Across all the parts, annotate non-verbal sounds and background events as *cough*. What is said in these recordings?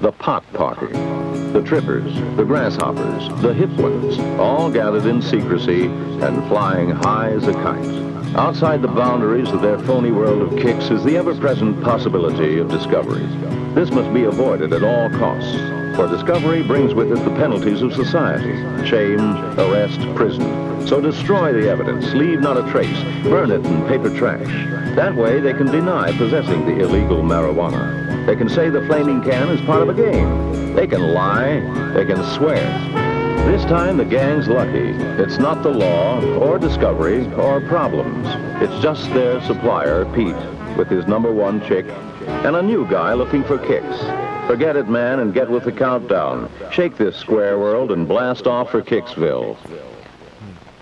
The pot party. The trippers, the grasshoppers, the hip ones, all gathered in secrecy and flying high as a kite. Outside the boundaries of their phony world of kicks is the ever-present possibility of discovery. This must be avoided at all costs, for discovery brings with it the penalties of society, shame, arrest, prison. So destroy the evidence, leave not a trace, burn it in paper trash. That way they can deny possessing the illegal marijuana. They can say the flaming can is part of a game. They can lie. They can swear. This time the gang's lucky. It's not the law or discovery or problems. It's just their supplier, Pete, with his number one chick, and a new guy looking for kicks. Forget it, man, and get with the countdown. Shake this square world and blast off for Kicksville.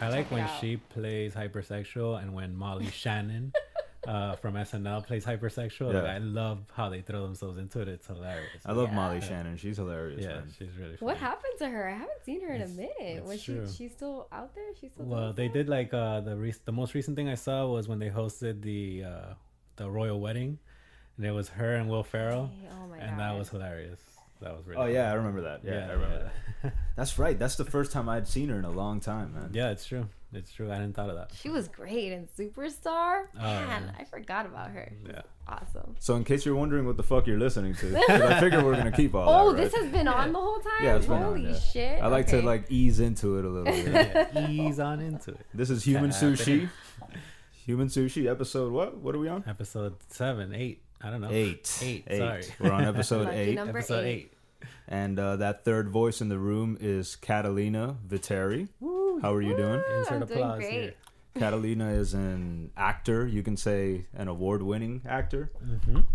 I like when she plays hypersexual and when Molly Shannon uh, from SNL plays hypersexual. Like, I love how they throw themselves into it. It's hilarious. I love Yeah. Molly Shannon. She's hilarious. yeah, man. she's really. Funny. What happened to her? I haven't seen her in a minute. it's Was she true. she's still out there? She's still Well, they stuff? did like uh, the re- the most recent thing I saw was when they hosted the uh, the royal wedding, and it was her and Will Ferrell, Oh my god. and god. that was hilarious. That was really. Oh yeah, I remember that. Yeah, Yeah, I remember yeah. that. That's right. That's the *laughs* first time I'd seen her in a long time, man. Yeah, it's true. It's true. I hadn't thought of that. She was great in Superstar. Oh, Man, yeah. I forgot about her. Yeah. Awesome. So in case you're wondering what the fuck you're listening to, I figure we're gonna keep all Oh, that. this has been on the whole time? Yeah, it's been on, Holy yeah. shit. I like Okay. to like ease into it a little bit. Yeah, ease on into it. This is Human Sushi. Human Sushi episode what? What are we on? Episode seven, eight. I don't know. Eight. Eight. Eight. Sorry. We're on *laughs* episode Lucky eight. number Episode eight. eight. And uh, that third voice in the room is Catalina Viteri. How are you doing? Insert I'm doing applause great. here. Catalina is an actor. You can say an award-winning actor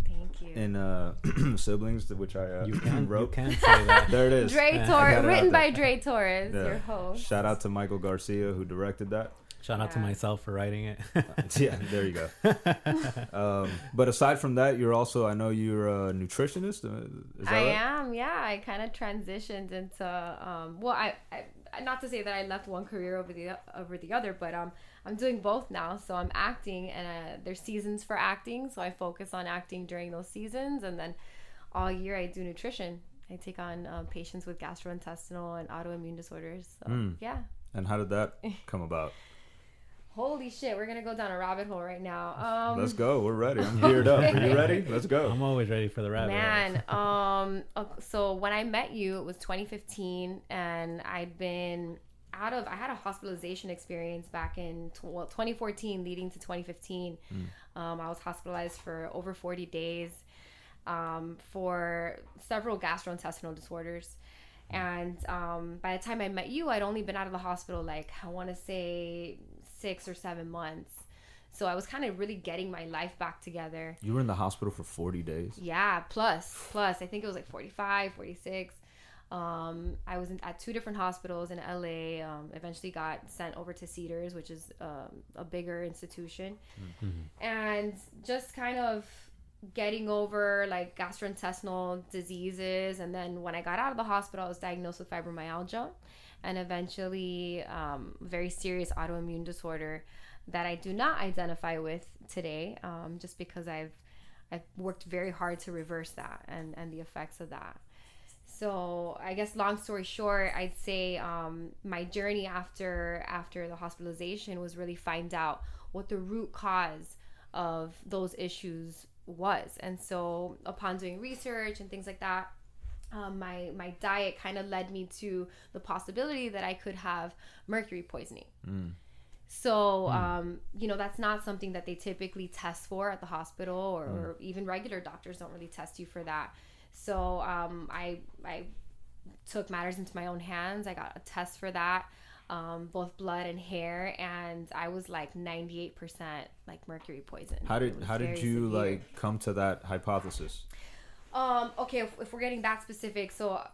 Thank you. in uh, *clears throat* Siblings, which I uh, You can you wrote. can say that. *laughs* There it is. Dre Yeah. I Torres, it written by there. Dre Torres, Yeah. your host. Shout out to Michael Garcia who directed that. Shout out to myself for writing it. *laughs* yeah, there you go. um, but aside from that, you're also I know you're a nutritionist. Uh, Is that I right? am, yeah. I kind of transitioned into, um, well, I, I, not to say that I left one career over the over the other, but um, I'm doing both now. So I'm acting, and uh, there's seasons for acting, so I focus on acting during those seasons, and then all year I do nutrition. I take on um, patients with gastrointestinal and autoimmune disorders. So Mm. yeah. And how did that *laughs* come about? Holy shit, we're gonna go down a rabbit hole right now. Um, Let's go. We're ready. I'm *laughs* geared up. Are you *laughs* ready? Let's go. I'm always ready for the rabbit. hole. Man, *laughs* um, so when I met you, it was 2015, and I'd been out of. I had a hospitalization experience back in well 2014, leading to 2015. Um, I was hospitalized for over 40 days um, for several gastrointestinal disorders. And um, by the time I met you, I'd only been out of the hospital like I want to say six or seven months. So I was kind of really getting my life back together. You were in the hospital for 40 days. Yeah, plus, plus. I think it was like 45, 46. Um, I was in, at two different hospitals in LA. Um, eventually got sent over to Cedars, which is um, a bigger institution. And just kind of getting over like gastrointestinal diseases. And then when I got out of the hospital, I was diagnosed with fibromyalgia and eventually um, very serious autoimmune disorder that I do not identify with today, um, just because I've I've worked very hard to reverse that and and the effects of that. So I guess long story short, I'd say um, my journey after after the hospitalization was really find out what the root cause of those issues was, and so upon doing research and things like that, um, my my diet kind of led me to the possibility that I could have mercury poisoning. So, um, you know, that's not something that they typically test for at the hospital, or, or even regular doctors don't really test you for that. So, um, I I took matters into my own hands. I got a test for that, um, both blood and hair, and I was like ninety eight percent like mercury poison. How did how did you severe. like come to that hypothesis? Um, okay, if, if we're getting that specific, so uh,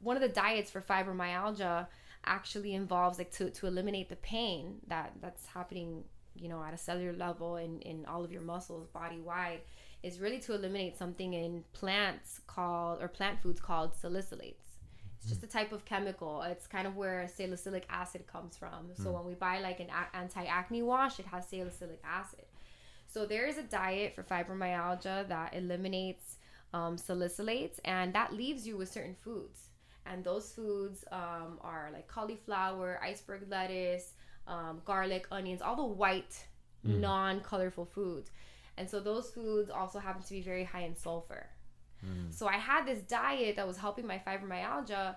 one of the diets for fibromyalgia actually involves like to, to eliminate the pain that that's happening, you know, at a cellular level in, in all of your muscles body wide is really to eliminate something in plants called or plant foods called salicylates. It's just a type of chemical. It's kind of where salicylic acid comes from. So when we buy like an a- anti-acne wash, it has salicylic acid. So there is a diet for fibromyalgia that eliminates um, salicylates, and that leaves you with certain foods. And those foods um, are like cauliflower, iceberg lettuce, um, garlic, onions, all the white, non colorful foods. And so those foods also happen to be very high in sulfur. So I had this diet that was helping my fibromyalgia,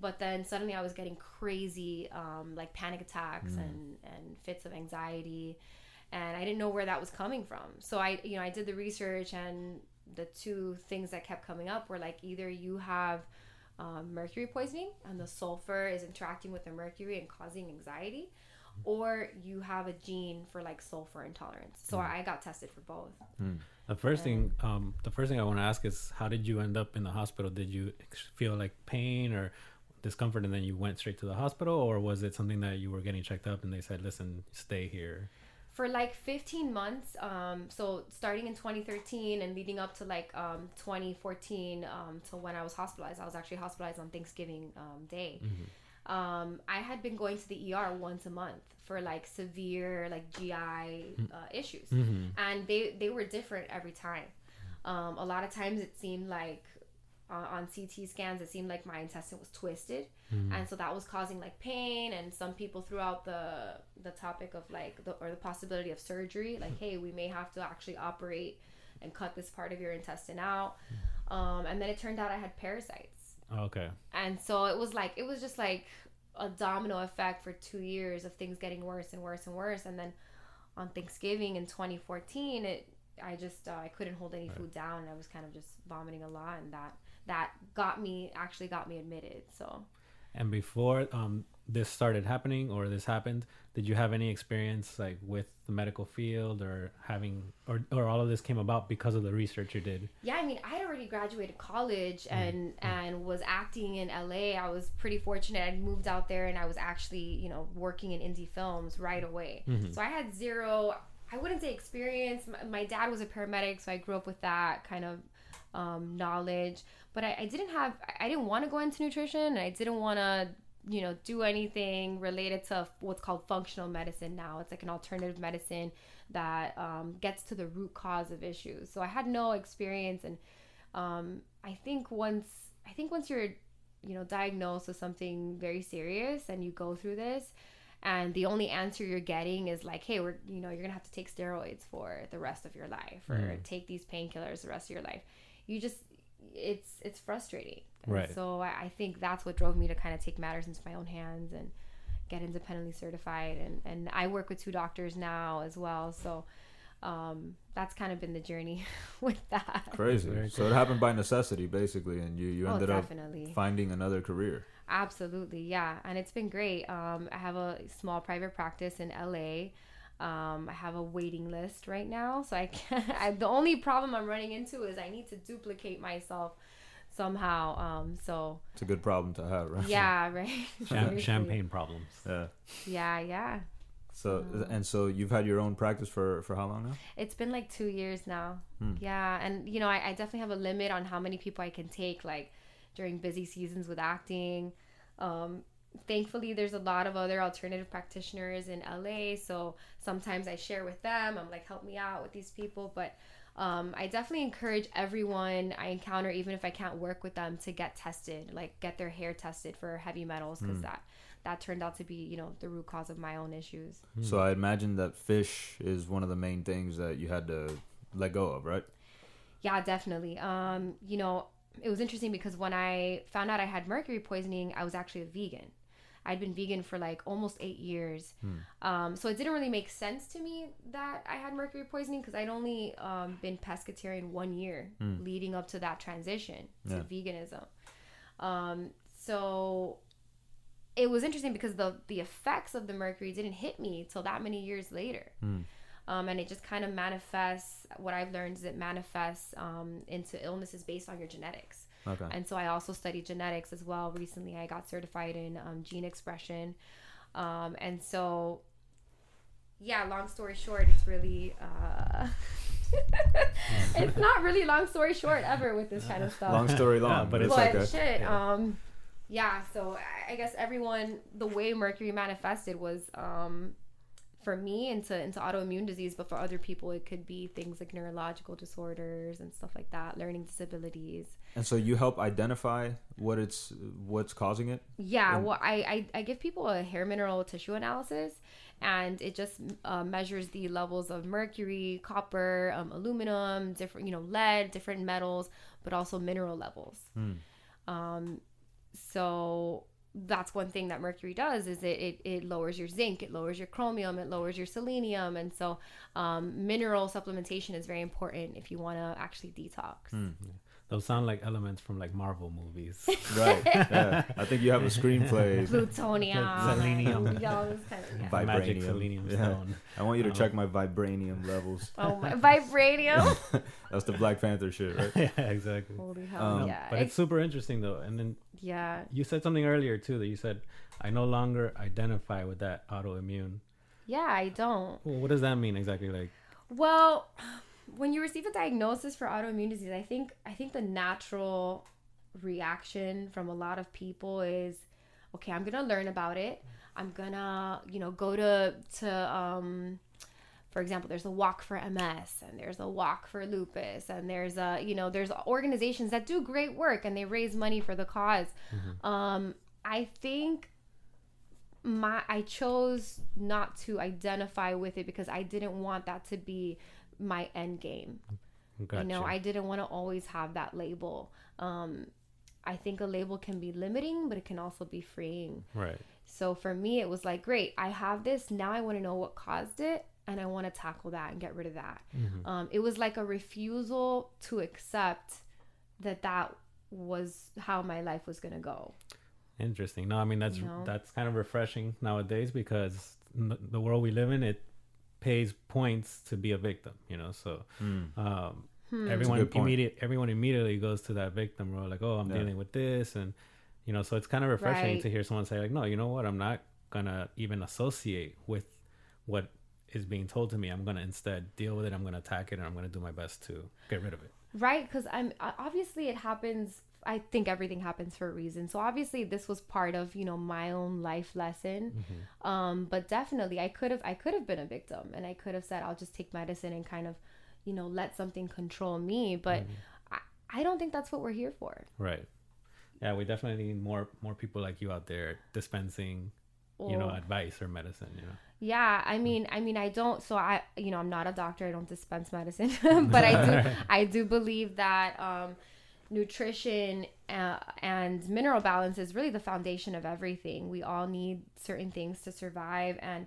but then suddenly I was getting crazy, um, like panic attacks and, and fits of anxiety. And I didn't know where that was coming from. So I, you know, I did the research and the two things that kept coming up were like either you have um, mercury poisoning and the sulfur is interacting with the mercury and causing anxiety, or you have a gene for like sulfur intolerance. So I got tested for both. The first thing, um, the first thing I want to ask is, how did you end up in the hospital? Did you feel like pain or discomfort, and then you went straight to the hospital, or was it something that you were getting checked up and they said, "Listen, stay here"? For like 15 months um so starting in 2013 and leading up to like um 2014 um to when i was hospitalized i was actually hospitalized on thanksgiving um day. Um i had been going to the er once a month for like severe like gi uh, issues. And they they were different every time. Um a lot of times it seemed like uh, on CT scans, it seemed like my intestine was twisted, and so that was causing like pain. And some people threw out the the topic of like the or the possibility of surgery, like, hey, we may have to actually operate and cut this part of your intestine out. Um, and then it turned out I had parasites, Okay. and so it was like it was just like a domino effect for two years of things getting worse and worse and worse. And then on Thanksgiving in 2014, it I just uh, I couldn't hold any food down, and I was kind of just vomiting a lot, and that that got me actually got me admitted. So And before um, this started happening or this happened, did you have any experience like with the medical field or having or or all of this came about because of the research you did? yeah, I mean, I had already graduated college mm-hmm. and mm-hmm. and was acting in LA. I was pretty fortunate. I moved out there and I was actually you know working in indie films right away. Mm-hmm. So I had zero. I wouldn't say experience. My, my dad was a paramedic, so I grew up with that kind of um, knowledge. But I, I didn't have. I didn't want to go into nutrition, and I didn't want to you know do anything related to what's called functional medicine now it's like an alternative medicine that um, gets to the root cause of issues so i had no experience and um, i think once i think once you're you know diagnosed with something very serious and you go through this and the only answer you're getting is like hey we're you know you're gonna have to take steroids for the rest of your life or take these painkillers the rest of your life you just it's it's frustrating And Right. so I, I think that's what drove me to kind of take matters into my own hands and get independently certified and and i work with two doctors now as well so um that's kind of been the journey *laughs* with that Crazy. Very So it happened by necessity, basically, and you you Oh, ended up finding another career. Absolutely, yeah, and it's been great. Um, I have a small private practice in LA. Um, I have a waiting list right now, so I can't. *laughs* I, the only problem I'm running into is I need to duplicate myself somehow. Um, so It's a good problem to have, right? yeah, right. *laughs* Cham- *laughs* champagne problems. Yeah. Yeah, yeah. So Mm. and so you've had your own practice for for how long now? It's been like two years now. Hmm. Yeah, and you know, I, I definitely have a limit on how many people I can take, like during busy seasons with acting. Um, thankfully, there's a lot of other alternative practitioners in LA, so sometimes I share with them. I'm like, help me out with these people, but. Um, I definitely encourage everyone I encounter, even if I can't work with them, to get tested, like get their hair tested for heavy metals, because that that turned out to be, you know, the root cause of my own issues. So I imagine that fish is one of the main things that you had to let go of, right? Yeah, definitely. Um, you know, it was interesting because when I found out I had mercury poisoning, I was actually a vegan. I'd been vegan for like almost eight years. Um, so it didn't really make sense to me that I had mercury poisoning because I'd only um, been pescatarian one year leading up to that transition to Yeah. veganism. Um, so it was interesting because the the effects of the mercury didn't hit me till that many years later. Um, and it just kind of manifests. What I've learned is it manifests um, into illnesses based on your genetics. Okay. And so I also studied genetics as well. Recently, I got certified in um, gene expression. Um, and so, yeah, long story short, it's really, uh, *laughs* it's not really long story short ever with this kind of stuff Long story long, Yeah, but but it's it's but okay. shit um yeah so I- i guess everyone the way mercury manifested was um for me into into autoimmune disease, but for other people it could be things like neurological disorders and stuff like that, learning disabilities. And so you help identify what it's what's causing it. Yeah, And- well, I, I I give people a hair mineral tissue analysis, and it just uh, measures the levels of mercury, copper, um, aluminum, different you know lead, different metals, but also mineral levels. Um, so that's one thing that mercury does is it, it, it lowers your zinc it lowers your chromium it lowers your selenium and so um, mineral supplementation is very important if you want to actually detox Those sound like elements from like Marvel movies. *laughs* Right. yeah. I think you have a screenplay. *laughs* plutonium Selenium. *laughs* and, yeah, kind of, yeah. Magic Vibranium. selenium Yeah. stone. I want you to check my vibranium levels. oh my vibranium That's the Black Panther shit, right? yeah, exactly. holy hell Um, yeah But it's super interesting though. And then yeah you said something earlier too that you said I no longer identify with that autoimmune. yeah i don't Well, what does that mean exactly? Like, Well, when you receive a diagnosis for autoimmune disease, I think I think the natural reaction from a lot of people is, okay, I'm gonna learn about it. I'm gonna, you know, go to to um, for example, there's a walk for MS and there's a walk for lupus and there's a you know there's organizations that do great work and they raise money for the because Um, I think my I chose not to identify with it because I didn't want that to be my end game. gotcha. You know, I didn't want to always have that label. Um, I think a label can be limiting, but it can also be freeing. right. So for me, it was like, great, I have this. Now I want to know what caused it, and I want to tackle that and get rid of that. Um, it was like a refusal to accept that that was how my life was going to go. Interesting. No, I mean that's You know? that's kind of refreshing nowadays because the world we live in it pays points to be a victim. You know, so um, everyone immediate everyone immediately goes to that victim role, like, oh, I'm Yeah. dealing with this, and you know, so it's kind of refreshing Right. to hear someone say like, no, you know what, I'm not gonna even associate with what is being told to me. I'm gonna instead deal with it. I'm gonna attack it, and I'm gonna do my best to get rid of it. Right, because I'm uh, obviously it happens. I think everything happens for a reason. So obviously this was part of you know my own life lesson. Um, but definitely I could have I could have been a victim and I could have said I'll just take medicine and kind of you know let something control me. But I, I don't think that's what we're here for. Right. Yeah, we definitely need more more people like you out there dispensing, you know, advice or medicine. You know. Yeah, I mean, I mean, I don't. So I, you know, I'm not a doctor. I don't dispense medicine, *laughs* *laughs* but I do. *laughs* I do believe that um, nutrition uh, and mineral balance is really the foundation of everything. We all need certain things to survive, and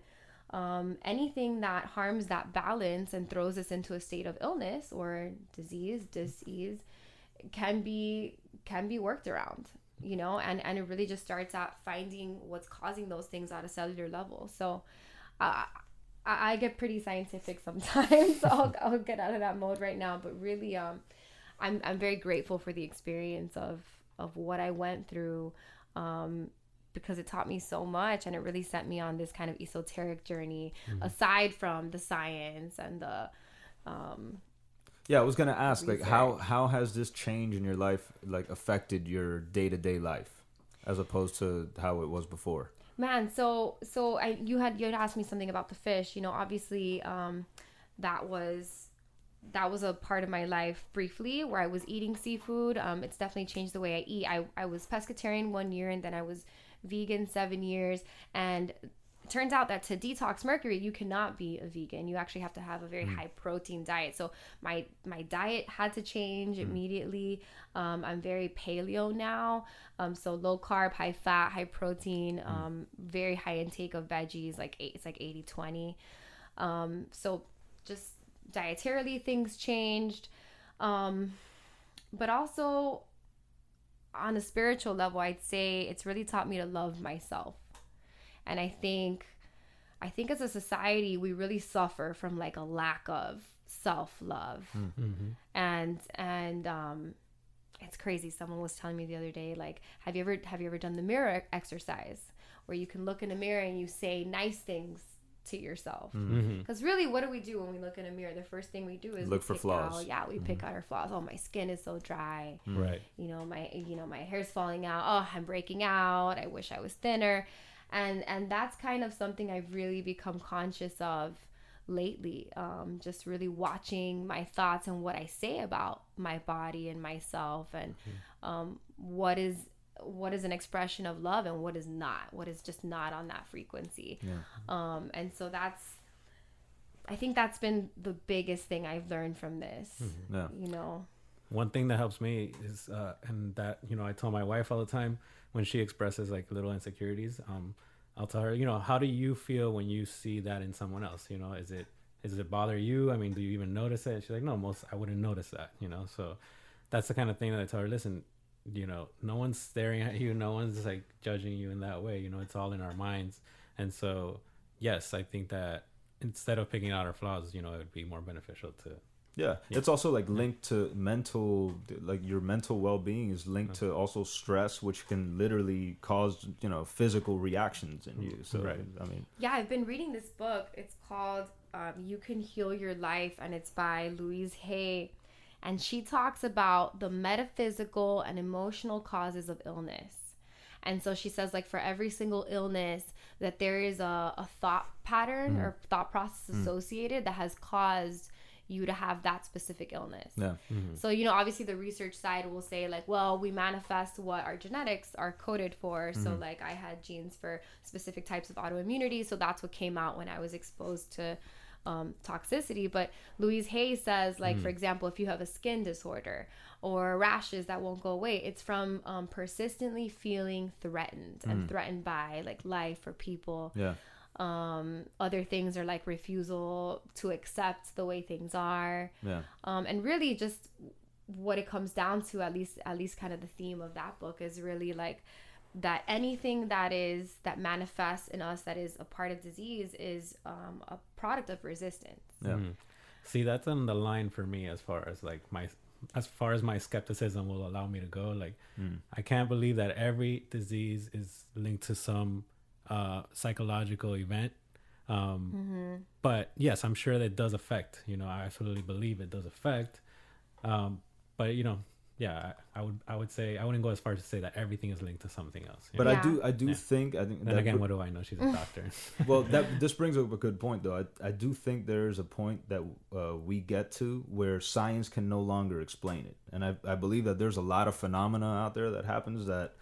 um, anything that harms that balance and throws us into a state of illness or disease, disease, can be can be worked around you know and and it really just starts at finding what's causing those things at a cellular level so uh, I, I get pretty scientific *laughs* sometimes so I'll, I'll get out of that mode right now but really um i'm i'm very grateful for the experience of of what i went through um because it taught me so much and it really sent me on this kind of esoteric journey aside from the science and the um Yeah, I was gonna ask, like, how how has this change in your life like affected your day to day life, as opposed to how it was before? Man, so so I you had you had asked me something about the fish. You know, obviously, um, that was that was a part of my life briefly where I was eating seafood. Um, it's definitely changed the way I eat. I I was pescatarian one year and then I was vegan seven years and. it Turns out that to detox mercury, you cannot be a vegan. You actually have to have a very high protein diet. So my my diet had to change immediately. Um, I'm very paleo now, um, so low carb, high fat, high protein, um, very high intake of veggies. Like eight, it's like 80 20. Um, so just dietarily things changed, um, but also on a spiritual level, I'd say it's really taught me to love myself. And I think, I think as a society, we really suffer from like a lack of self love and and um it's crazy. Someone was telling me the other day like have you ever have you ever done the mirror exercise where you can look in a mirror and you say nice things to yourself. Mm-hmm. Mm-hmm. Because really what do we do when we look in a mirror? The first thing we do is Look for flaws. out- yeah we pick mm-hmm. out our flaws. Oh my skin is so dry. Right. you know my you know my hair's falling out. Oh i'm breaking out. I wish i was thinner. And and that's kind of something I've really become conscious of lately. Um, just really watching my thoughts and what I say about my body and myself, and um, what is what is an expression of love and what is not. What is just not on that frequency. Yeah. Um, and so that's. I think that's been the biggest thing I've learned from this. Yeah. You know. one thing that helps me is uh and that you know i tell my wife all the time when she expresses like little insecurities um i'll tell her you know how do you feel when you see that in someone else you know is it does it bother you i mean do you even notice it she's like no most i wouldn't notice that you know so that's the kind of thing that i tell her listen you know no one's staring at you no one's like judging you in that way you know it's all in our minds and so yes i think that instead of picking out our flaws you know it would be more beneficial to Yeah, it's also like linked to mental, like your mental well being is linked to also stress, which can literally cause you know physical reactions in you. So Right. I mean, Yeah, I've been reading this book. It's called um, You Can Heal Your Life, and it's by Louise Hay. And she talks about the metaphysical and emotional causes of illness. And so she says, like, for every single illness, that there is a, a thought pattern mm-hmm. or thought process mm. associated that has caused you to have that specific illness. yeah, mm-hmm. So, you know, obviously the research side will say, like, well, we manifest what our genetics are coded for. So, mm-hmm. like, I had genes for specific types of autoimmunity. So, that's what came out when I was exposed to um, toxicity. But Louise Hay says, like, for example, if you have a skin disorder or rashes that won't go away, it's from um, persistently feeling threatened and threatened by like life or people. Yeah, um other things are like refusal to accept the way things are. Yeah, um and really just what it comes down to at least at least kind of the theme of that book is really like that anything that is that manifests in us that is a part of disease is um, a product of resistance yeah. Mhm. See, that's on the line for me as far as like my as far as my skepticism will allow me to go. Like, I can't believe that every disease is linked to some uh, psychological event. Um, But yes, I'm sure that it does affect. You know, I absolutely believe it does affect. Um, but you know, yeah, I, I would I would say I wouldn't go as far as to say that everything is linked to something else. But know? I do, I do Yeah. think I think then that again, what do I know? She's a *laughs* doctor. *laughs* well that this brings up a good point though i, I do think there's a point that uh, we get to where science can no longer explain it and I, I believe that there's a lot of phenomena out there that happens that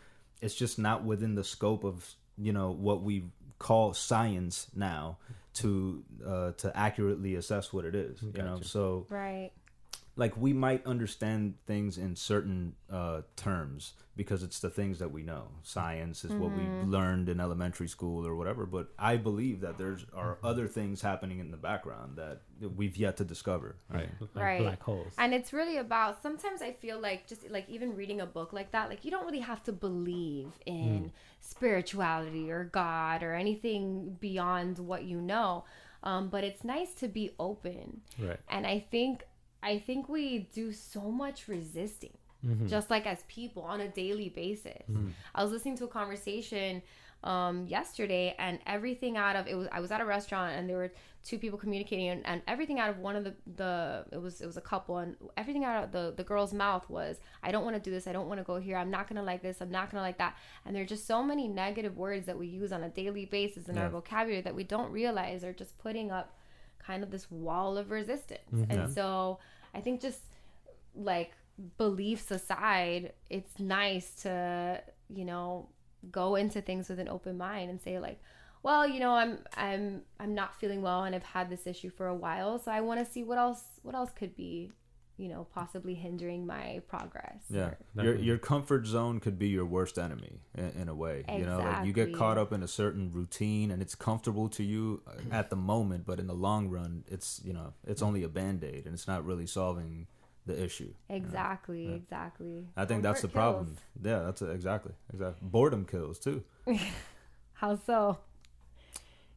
it's just not within the scope of you know what we call science now to uh, to accurately assess what it is you know so right like we might understand things in certain uh, terms because it's the things that we know. Science is what we learned in elementary school or whatever. But I believe that there's are other things happening in the background that we've yet to discover. right, like Right. black holes. and it's really about sometimes i feel like just like even reading a book like that like you don't really have to believe in spirituality or god or anything beyond what you know um, but it's nice to be open right. and i think i think we do so much resisting mm-hmm. just like as people on a daily basis. Mm-hmm. I was listening to a conversation um yesterday and everything out of it was i was at a restaurant and there were two people communicating and, and everything out of one of the the it was it was a couple and everything out of the the girl's mouth was i don't want to do this. I don't want to go here. I'm not gonna like this. I'm not gonna like that. And there are just so many negative words that we use on a daily basis in our vocabulary that we don't realize are just putting up kind of this wall of resistance. Mm-hmm. Yeah. and so i think just like beliefs aside it's nice to you know go into things with an open mind and say like well you know i'm i'm i'm not feeling well and i've had this issue for a while so i want to see what else what else could be you know possibly hindering my progress Yeah, your your comfort zone could be your worst enemy in, in a way. You know, like you get caught up in a certain routine and it's comfortable to you uh, at the moment, but in the long run, it's you know it's only a band aid and it's not really solving the issue. exactly exactly I think that's the Comfort problem. Yeah, that's a, exactly exactly. Boredom kills too. *laughs* how so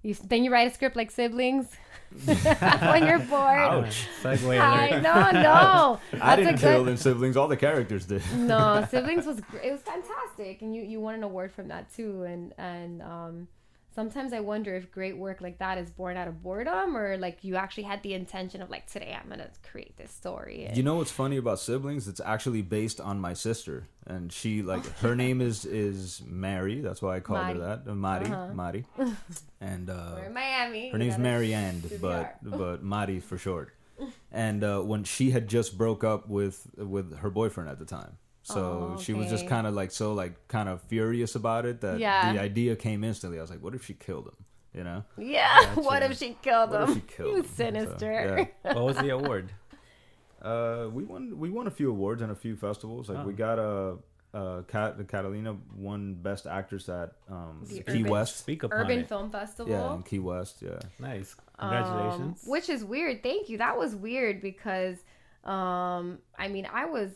you then you write a script like siblings *laughs* when you're bored Ouch. Segue I alert. no no *laughs* I didn't kill good- in siblings. All the characters did. no *laughs* siblings was it was fantastic and you you won an award from that too and and um sometimes I wonder if great work like that is born out of boredom or like you actually had the intention of like today I'm gonna create this story. And You know what's funny about siblings? It's actually based on my sister, and she like *laughs* her name is is Mary. That's why I called Mari. her that, uh, Mari, Uh-huh. Mari, *laughs* and uh, we're in Miami. her name's Mary Ann, but *laughs* but Mari for short. And uh, when she had just broke up with with her boyfriend at the time, so Oh, she was just kind of like so like kind of furious about it that Yeah. the idea came instantly. I was like, what if she killed him? You know? Yeah. *laughs* What if she killed What him? if she killed *laughs* you him? So, sinister. yeah. *laughs* what was the award? Uh, we won we won a few awards and a few festivals. Like we Oh. got a. Uh, Cat, Catalina won Best Actress at um, The Key Urban- West. Speak upon Urban it. Film Festival. Yeah, in Key West. Yeah. Nice. Um, Congratulations. which is weird. Thank you. That was weird because, um, I mean, I was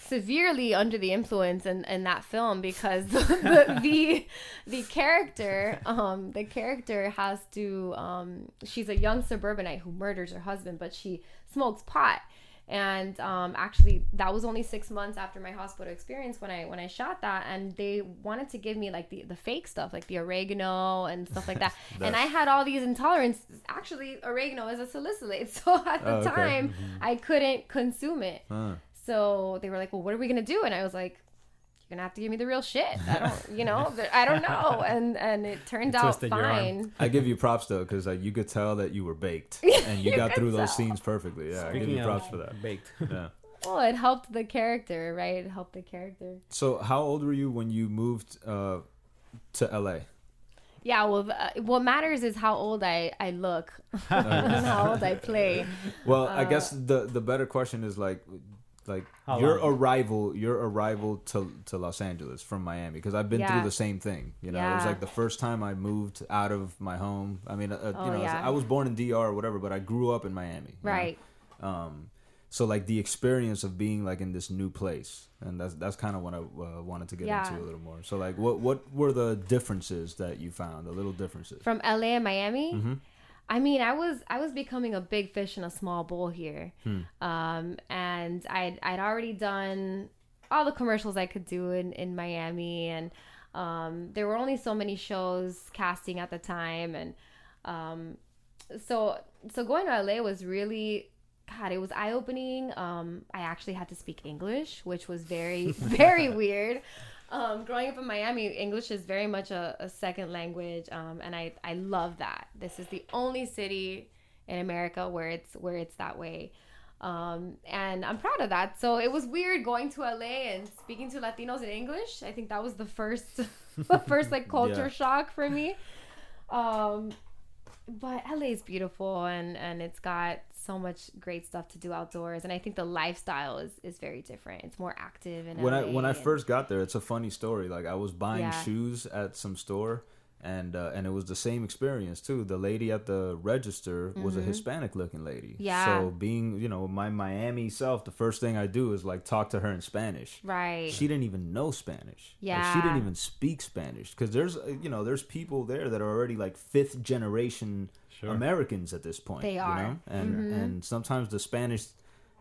severely under the influence in, in that film because the, *laughs* the the the character um the character has to um she's a young suburbanite who murders her husband but she smokes pot. And um actually that was only six months after my hospital experience when i when i shot that and they wanted to give me like the the fake stuff like the oregano and stuff like that. *laughs* And i had all these intolerances. Actually oregano is a salicylate *laughs* so at the Oh, okay. time i couldn't consume it. Huh. So they were like, "Well, what are we gonna do?" And I was like, "You're gonna have to give me the real shit. I don't, *laughs* you know, I don't know." And and it turned You out twisted your arm. fine. I give you props though, because like, you could tell that you were baked, *laughs* and you, You got could through those scenes perfectly. Yeah, I give Speaking you of props for that. baked. *laughs* Yeah. Well, it helped the character, right? It helped the character. So, how old were you when you moved uh, to LA? Yeah. Well, uh, what matters is how old I I look, and how old I play. Well, I Uh, guess the the better question is like, like How your long? arrival, your arrival to to Los Angeles from Miami, because I've been Yeah. through the same thing. You know, it was like the first time I moved out of my home. I mean, uh, Oh, you know, yeah. I was born in DR or whatever, but I grew up in Miami. you know? Right. Um, so like the experience of being like in this new place, and that's that's kind of what I uh, wanted to get Yeah. into a little more. So like, what what were the differences that you found? The little differences. From LA and Miami. Mm-hmm. I mean, I was I was becoming a big fish in a small bowl here, Hmm. um, and I'd I'd already done all the commercials I could do in in Miami, and um, there were only so many shows casting at the time, and um, so so going to LA was really. God, it was eye opening. Um, I actually had to speak English, which was very, *laughs* very *laughs* weird. Um, growing up in Miami, English is very much a, a second language, um, and I, I love that. This is the only city in America where it's where it's that way, um, and I'm proud of that. So it was weird going to LA and speaking to Latinos in English. I think that was the first, *laughs* the first like *laughs* culture Yeah. shock for me. Um, but LA is beautiful and and it's got so much great stuff to do outdoors, and I think the lifestyle is is very different. It's more active in when LA I when I first got there, it's a funny story. Like I was buying Yeah. shoes at some store, and uh, and it was the same experience too. The lady at the register was a Hispanic looking lady. Mm-hmm. Yeah. So being you know my Miami self, the first thing I do is like talk to her in Spanish. right. She didn't even know Spanish. Like, she didn't even speak Spanish because there's uh, you know there's people there that are already like fifth generation Sure. Americans at this point. They you are. know? and Mhm. and sometimes the Spanish,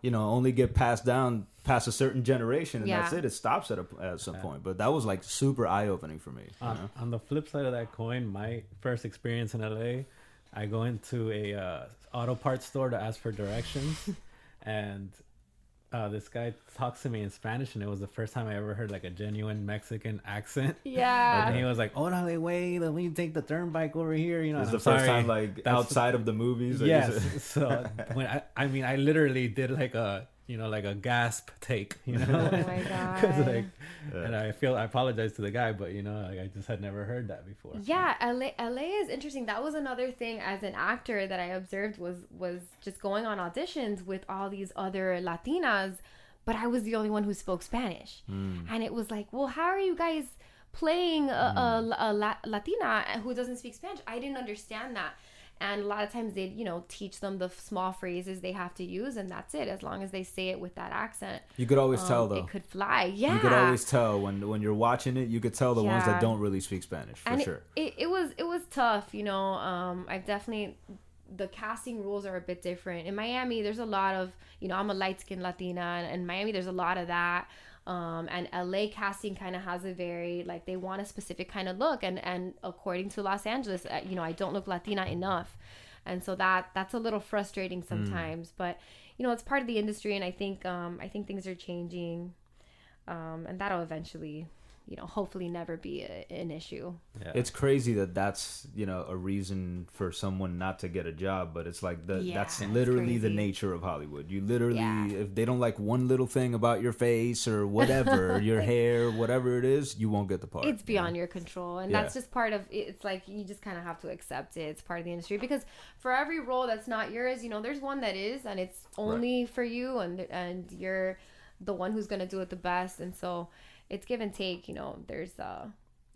you know, only get passed down past a certain generation, and Yeah. that's it. It stops at a, at some point. But that was like super eye opening for me. you On, know? on the flip side of that coin, my first experience in LA, I go into a uh, auto parts store to ask for directions, *laughs* and uh, this guy talks to me in Spanish, and it was the first time I ever heard like a genuine Mexican accent. *laughs* *laughs* yeah. And he was like, "Orale, way, let me take the turnpike over here." You know, It's and the I'm first sorry, time like that's- outside of the movies. that Yes. said- so when I, I mean, I literally did like a, you know, like a gasp take, you know, Oh my *laughs* god. 'Cause, like, and I feel I apologize to the guy, but you know, like I just had never heard that before. Yeah, LA, LA is interesting. That was another thing as an actor that I observed was was just going on auditions with all these other Latinas, but I was the only one who spoke Spanish, hmm. and it was like, well, how are you guys playing a, a, hmm. a Latina who doesn't speak Spanish? I didn't understand that. And a lot of times they'd, you know, teach them the small phrases they have to use, and that's it. As long as they say it with that accent, You could always tell um, though. it could fly. Yeah, You could always tell when when you're watching it. You could tell the ones that don't really speak Spanish for and it- sure. It, it, was it was tough, you know. Um, I've definitely the casting rules are a bit different in Miami. There's a lot of you know I'm a light skinned Latina, and in Miami there's a lot of that. Um, and LA casting kind of has a very like they want a specific kind of look, and and according to Los Angeles, uh, you know, I don't look Latina enough, and so that that's a little frustrating sometimes. But you know, it's part of the industry, and I think um, I think things are changing, um, and that'll eventually, you know, hopefully never be a, an issue. Yeah. It's crazy that that's you know a reason for someone not to get a job, but it's like the Yeah, that's literally the nature of Hollywood. You literally, Yeah. if they don't like one little thing about your face or whatever, *laughs* your hair, whatever it is, you won't get the part. it's beyond your control and Yeah. that's just part of it's like you just kind of have to accept it it's part of the industry because for every role that's not yours you know there's one that is and it's only for you and and you're the one who's going to do it the best and so it's give and take you know there's uh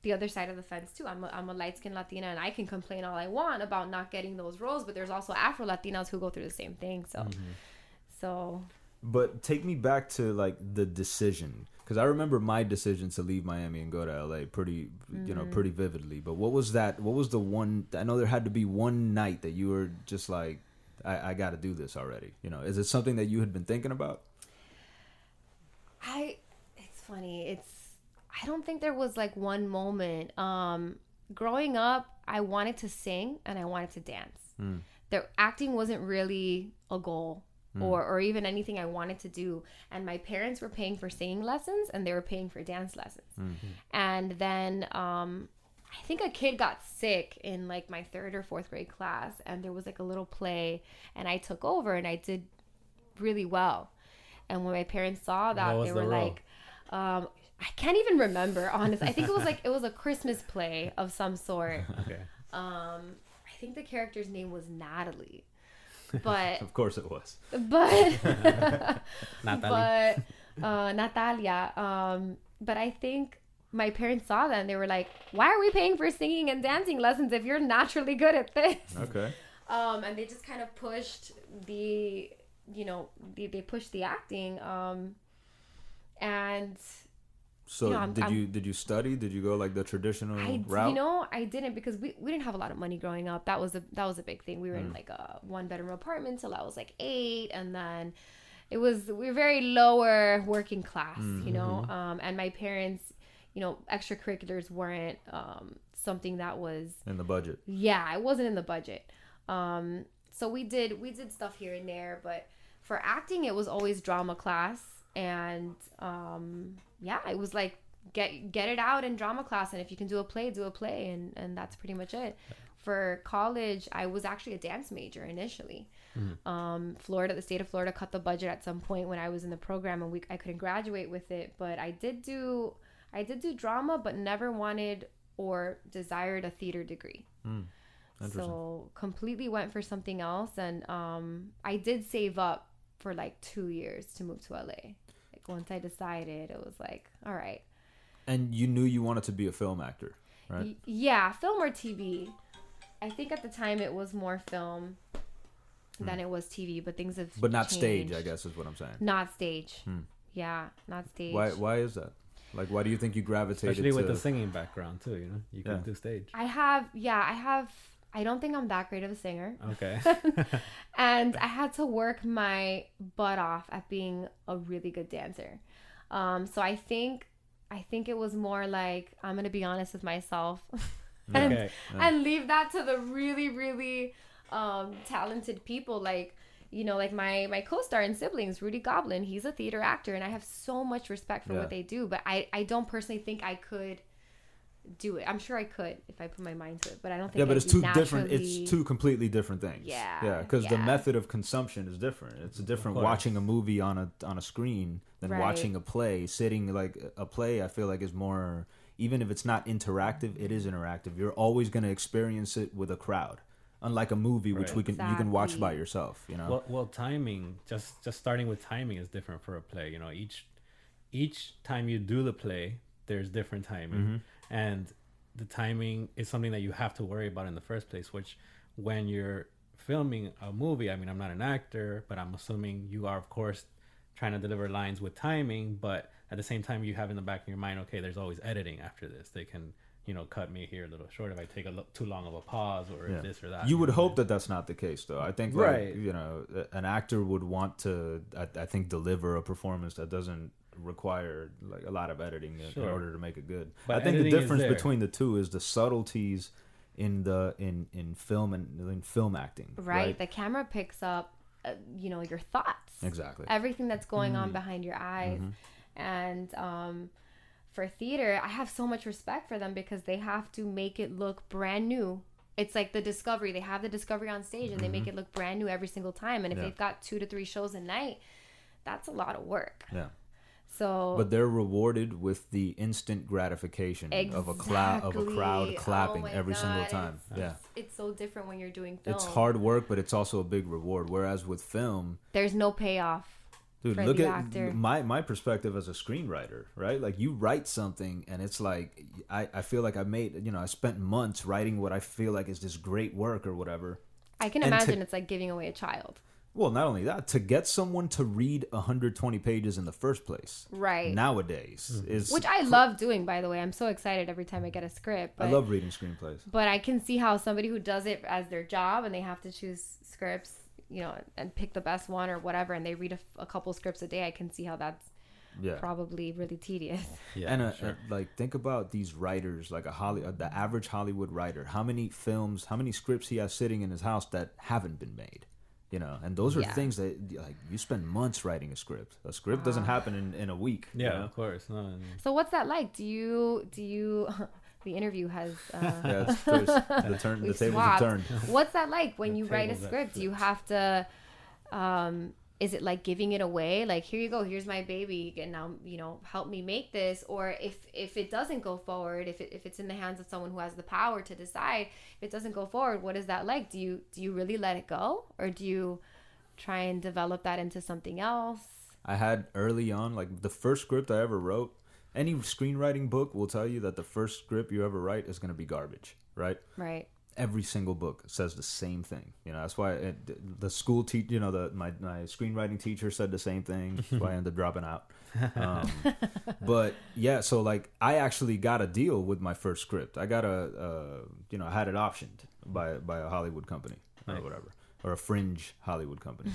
the other side of the fence too. I'm a, I'm a light skinned Latina and I can complain all I want about not getting those roles, but there's also Afro Latinas who go through the same thing. So, so But take me back to like the decision because I remember my decision to leave Miami and go to LA pretty, you know, pretty vividly. But what was that? What was the one? I know there had to be one night that you were just like, I, I got to do this already. You know, is it something that you had been thinking about? I funny. It's I don't think there was like one moment. Um growing up, I wanted to sing and I wanted to dance. The acting wasn't really a goal or or even anything I wanted to do. And my parents were paying for singing lessons and they were paying for dance lessons. And then um I think a kid got sick in like my third or fourth grade class, and there was like a little play, and I took over and I did really well. And when my parents saw that, they the were like, um, I can't even remember, honestly. I think it was like it was a Christmas play of some sort. *laughs* okay. Um, I think the character's name was Natalie, but *laughs* Of course it was. but *laughs* Natalie. but uh, Natalia. Um, but I think my parents saw that and they were like, "Why are we paying for singing and dancing lessons if you're naturally good at this?" Okay. Um, and they just kind of pushed the, you know, they, they pushed the acting. Um, and So You know, did I'm- you did you study? Did you go like the traditional I, route? you know, I didn't because we, we didn't have a lot of money growing up. That was a that was a big thing. We were in like a one bedroom apartment till I was like eight, and then it was we were very lower working class, you know. Um, and my parents, you know, extracurriculars weren't um something that was in the budget. yeah it wasn't in the budget um so we did we did stuff here and there but for acting it was always drama class and um yeah it was like get get it out in drama class and if you can do a play do a play and and that's pretty much it. For college i was actually a dance major initially. Um florida the state of florida cut the budget at some point when i was in the program and we i couldn't graduate with it but i did do i did do drama but never wanted or desired a theater degree. So completely went for something else and um i did save up for like two years to move to la once i decided it was like all right And you knew you wanted to be a film actor, right? Y- yeah film or tv i think at the time it was more film than it was tv but things have Hmm. But not stage. I guess is what I'm saying. not stage yeah not stage Why why is that? Like why do you think you gravitated Especially with to the singing background too, you know, you can Yeah. do stage. i have yeah i have i don't think i'm that great of a singer Okay. *laughs* and *laughs* I had to work my butt off at being a really good dancer. Um, so I think I think it was more like I'm gonna be honest with myself *laughs* and Okay. and leave that to the really really um, talented people like you know like my my co-star and siblings rudy goblin he's a theater actor and i have so much respect for Yeah. what they do but i i don't personally think i could do it i'm sure i could if i put my mind to it but i don't think Yeah, but I'd it's be two different it's two completely different things. Yeah, Yeah, cuz the method of consumption is different. It's different watching a movie on a on a screen than Right. watching a play. Sitting like a play I feel like is more even if it's not interactive, it is interactive. You're always going to experience it with a crowd. Unlike a movie which we can you can watch by yourself, you know. Well, well, timing just just starting with timing is different for a play. You know, each each time you do the play, there's different timing, Mm-hmm. And the timing is something that you have to worry about in the first place. Which, when you're filming a movie, I mean, I'm not an actor, but I'm assuming you are, of course, trying to deliver lines with timing. But at the same time, you have in the back of your mind, okay, there's always editing after this. They can, you know, cut me here a little short if I take a lo- too long of a pause or Yeah. this or that. You would know? hope that that's not the case, though. I think, like, Right. you know, an actor would want to, I, I think, deliver a performance that doesn't require like a lot of editing in- in order to make it good. But I think the difference between the two is the subtleties in the in in film and in film acting. right, the camera picks up uh, you know your thoughts Exactly. everything that's going Mm-hmm. on behind your eyes and um for theater i have so much respect for them because they have to make it look brand new it's like the discovery they have the discovery on stage and they make it look brand new every single time and if Mm-hmm. Yeah. they've got two to three shows a night that's a lot of work Yeah. So But they're rewarded with the instant gratification of a cloud of a crowd oh clapping Oh every single time. it's- Yeah. it's so different when you're doing film It's hard work, but it's also a big reward. Whereas with film, there's no payoff dude, look at actor. my my perspective as a screenwriter, right? Like you write something, and it's like I I feel like I made you know I spent months writing what I feel like is this great work or whatever. i can and to- imagine it's like giving away a child Well, not only that, to get someone to read 120 pages in the first place, right nowadays is which i love doing by the way i'm so excited every time i get a script but I love reading screenplays. but I can see how somebody who does it as their job and they have to choose scripts, you know, and pick the best one or whatever, and they read a, a couple scripts a day. I can see how that's Yeah. probably really tedious. *laughs* Yeah, and uh, sure. uh, like think about these writers like a Holly uh, the average hollywood writer how many films how many scripts he has sitting in his house that haven't been made you know and those are Yeah. things that like you spend months writing a script a script doesn't happen in, in a week you yeah, know? of course. No, and- So what's that like? Do you do you? *laughs* The interview has. Uh, *laughs* yeah it's, *laughs* the turn the tables have turned What's that like when The you write a script? Do you have to? Um, is it like giving it away? Like here you go, here's my baby, and now you know help me make this. Or if if it doesn't go forward, if it, if it's in the hands of someone who has the power to decide, if it doesn't go forward, what is that like? Do you do you really let it go, or do you try and develop that into something else? i had early on like the first script i ever wrote any screenwriting book will tell you that the first script you ever write is going to be garbage right Right. Every single book says the same thing. You know, that's why it, the school teacher, you know, the my my screenwriting teacher said the same thing. That's why I ended up dropping out. Um, *laughs* but yeah, so like I actually got a deal with my first script. I got a, uh, you know, I had it optioned by by a Hollywood company or whatever, or a fringe Hollywood company.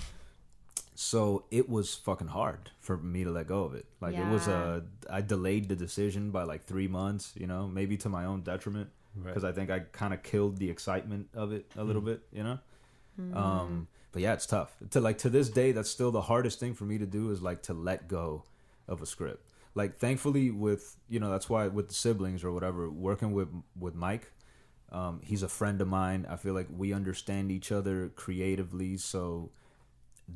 So it was fucking hard for me to let go of it. Like it was a, I delayed the decision by like three months. You know, maybe to my own detriment Right. because I think I kind of killed the excitement of it a little bit, you know. Um, but yeah, it's tough. To like to this day, that's still the hardest thing for me to do is like to let go of a script. Like thankfully, with you know that's why with the siblings or whatever, working with with Mike, um, he's a friend of mine. I feel like we understand each other creatively, so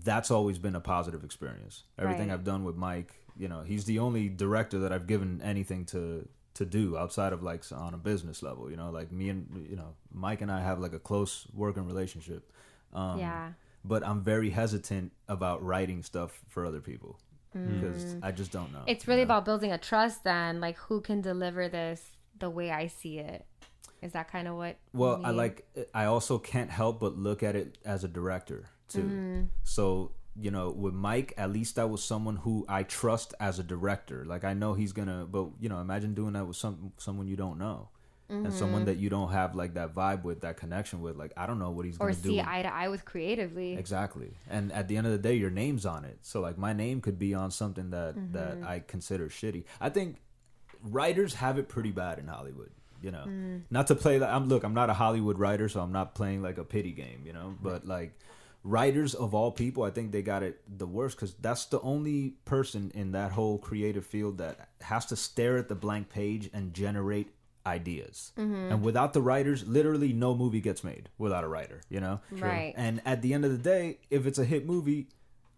that's always been a positive experience. Everything Right. I've done with Mike, you know, he's the only director that I've given anything to to do outside of like on a business level. You know, like me and you know Mike and I have like a close working relationship. Um, yeah. But I'm very hesitant about writing stuff for other people because I just don't know. Mm. It's really you know? about building a trust then, like who can deliver this the way I see it. Is that kind of what? Well, I like. I also can't help but look at it as a director too. So you know, with Mike, at least that was someone who I trust as a director. Like I know he's gonna. But you know, imagine doing that with some someone you don't know. And someone mm-hmm. that you don't have like that vibe with, that connection with, like I don't know what he's or gonna do. see eye to eye with creatively. Exactly. And at the end of the day, your name's on it. So like my name could be on something that that mm-hmm. I consider shitty. I think writers have it pretty bad in Hollywood. You know, mm. not to play that. I'm look. I'm not a Hollywood writer, so I'm not playing like a pity game. You know, but like writers of all people, I think they got it the worst because that's the only person in that whole creative field that has to stare at the blank page and generate ideas. And without the writers, literally no movie gets made without a writer. You know, Right. and at the end of the day, if it's a hit movie,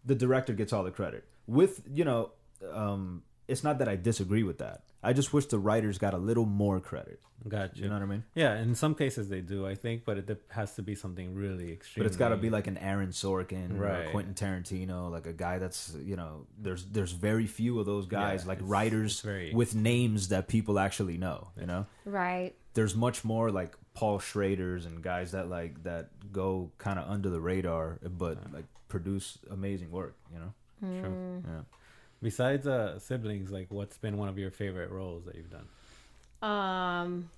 the director gets all the credit. With you know, um, it's not that I disagree with that. I just wish the writers got a little more credit. Got you. You know what I mean? Yeah, in some cases they do, I think, but it has to be something really extreme. But it's got to be like an Aaron Sorkin or Right. a Quentin Tarantino, like a guy that's you know, there's there's very few of those guys, Yeah, like it's- writers it's very- with names that people actually know. You know, Right. there's much more like Paul Schrader's and guys that like that go kind of under the radar, but like produce amazing work. You know, mm. Sure. yeah. Besides uh, siblings, like what's been one of your favorite roles that you've done? Um,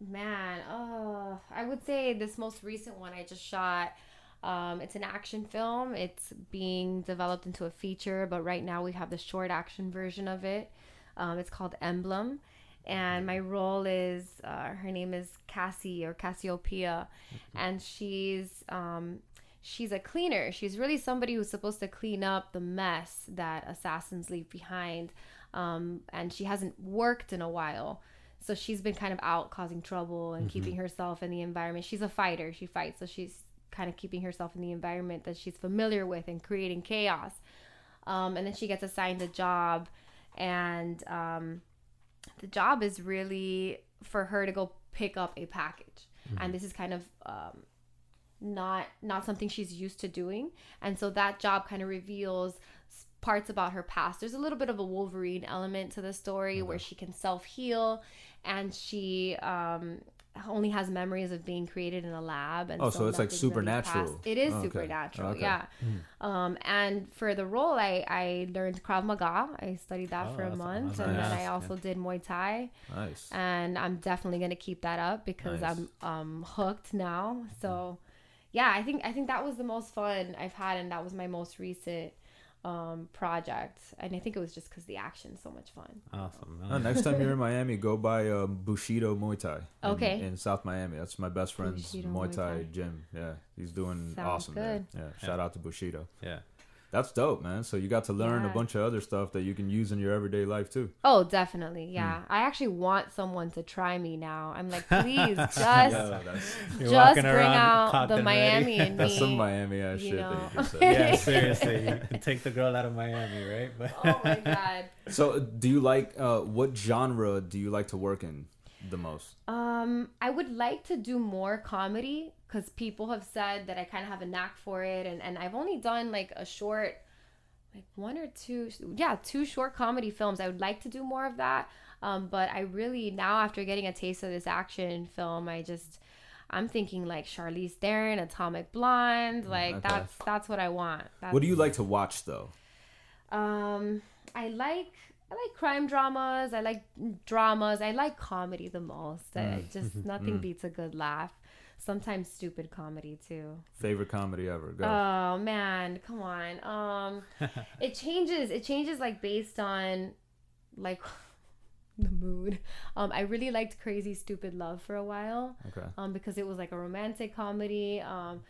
man, oh, I would say this most recent one I just shot. Um, it's an action film. It's being developed into a feature, but right now we have the short action version of it. Um, it's called Emblem, and my role is uh, her name is Cassie or Cassiopeia, and she's um, she's a cleaner. She's really somebody who's supposed to clean up the mess that assassins leave behind, um, and she hasn't worked in a while. So she's been kind of out causing trouble and keeping herself in the environment. She's a fighter. She fights, so she's kind of keeping herself in the environment that she's familiar with and creating chaos. Um, and then she gets assigned a job, and um, the job is really for her to go pick up a package. And this is kind of um, not not something she's used to doing and so that job kind of reveals parts about her past there's a little bit of a wolverine element to the story where she can self-heal and she um only has memories of being created in a lab and Oh, so it's like really supernatural. passed. it is Okay. supernatural Okay. yeah um and for the role i i learned krav maga i studied that Oh, for a month that's and then i also did muay thai Nice. and I'm definitely gonna keep that up because Nice. I'm um hooked now. So yeah, I think I think that was the most fun I've had, and that was my most recent um project. And I think it was just because the action's so much fun. Awesome. Uh, next time you're in Miami, go by um, Bushido Muay Thai. in- Okay. In, South Miami, that's my best friend's Bushido Muay Muay Thai, Thai. gym. Yeah, he's doing Sounds awesome good. there. Yeah, shout out to Bushido. yeah. That's dope, man. So you got to learn a bunch of other stuff that you can use in your everyday life too. Oh, definitely, Hmm. yeah. I actually want someone to try me now. I'm like, *laughs* please, *laughs* just Yeah, *laughs* just bring out cocked the and ready. Miami in that's some. Miami ass shit know. that you just said. yeah, seriously. You Take the girl out of Miami, right? But oh my god. So, do you like uh, what genre do you like to work in the most? Um, I would like to do more comedy because people have said that I kind of have a knack for it, and and I've only done like a short, like one or two, yeah, two short comedy films. I would like to do more of that. Um, but I really now after getting a taste of this action film, I just I'm thinking like Charlize Theron, Atomic Blonde, like okay. that's that's what I want. That's, What do you like to watch though? um, I like I like crime dramas. I like dramas. I like comedy the most. I Mm. just *laughs* nothing beats a good laugh. Sometimes stupid comedy too. Favorite comedy ever? Go. Oh man, come on. Um, *laughs* it changes. It changes like based on like *laughs* the mood. Um, I really liked Crazy Stupid Love for a while okay. um, because it was like a romantic comedy. Um,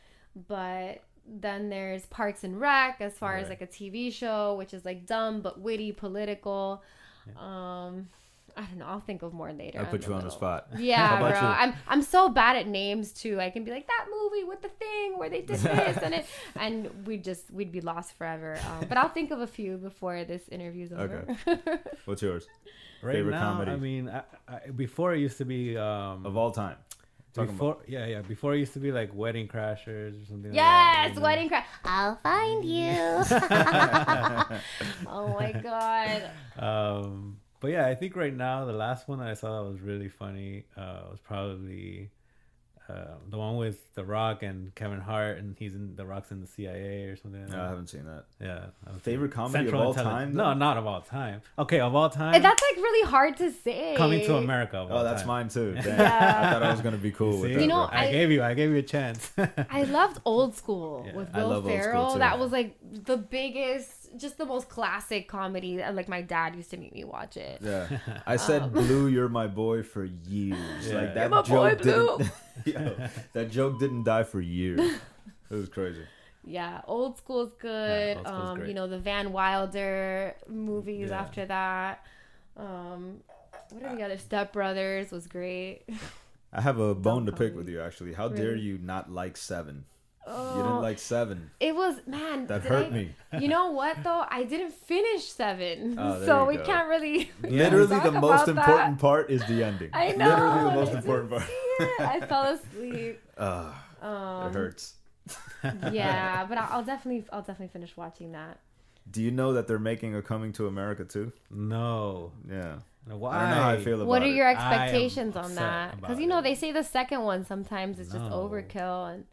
but then there's Parks and Rec as far as like a TV show, which is like dumb but witty, political. Um, I don't know. I'll think of more later. I I'm put you on the spot. *laughs* Yeah, bro. you? I'm I'm so bad at names too. I can be like that movie with the thing where they did *laughs* this and it, and we just we'd be lost forever. Um, but I'll think of a few before this interview's over. Okay. *laughs* What's yours right Favorite now, comedy? I mean, I, I, before it used to be um, of all time? Talking before, yeah, yeah. Before it used to be like Wedding Crashers or something. like that, yes, you wedding crash. I'll find you. *laughs* oh my god. Um, but yeah, I think right now the last one that I saw that was really funny uh, was probably uh, the one with The Rock and Kevin Hart, and he's in The Rock's in the CIA or something. Like No. I haven't seen that. Yeah. that was Favorite it. comedy of all Intelligence. time, No, not of all time. Okay, of all time. And that's like really hard to say. Coming to America. Of all Oh, that's time. mine too. *laughs* Yeah. I thought I was gonna be cool with See? that. You know. I, I- gave you, I gave you a chance. *laughs* I loved old school Yeah. with I Will love Old School, Ferrell. That was like the biggest, just the most classic comedy. And, Like my dad used to make me watch it. Yeah, *laughs* I said Blue, you're my boy for years. Yeah. Like that You're my boy, joke Blue. *laughs* didn't. Yo, that joke didn't die for years. *laughs* It was crazy. Yeah, old school's good. Old School's um, great. you know the Van Wilder movies Yeah. after that. Um, what are the other Step Brothers was great. I have a bone to pick comedy. with you. Actually, how dare you not like Seven? Oh, You didn't like Seven. it was man. That hurt I- me. You know what though? I didn't finish seven, Oh, so we go. can't really. *laughs* *laughs* Literally, talk the most about important that. part is the ending. I know. Literally, the most I important part. I fell asleep. *laughs* Ugh, Um, it hurts. yeah, but I'll, I'll definitely, I'll definitely finish watching that. Do you know that they're making a Coming to America too? no. Yeah. Why? I don't know how I feel about What are your expectations on that? Because you know it. they say the second one sometimes it's just overkill and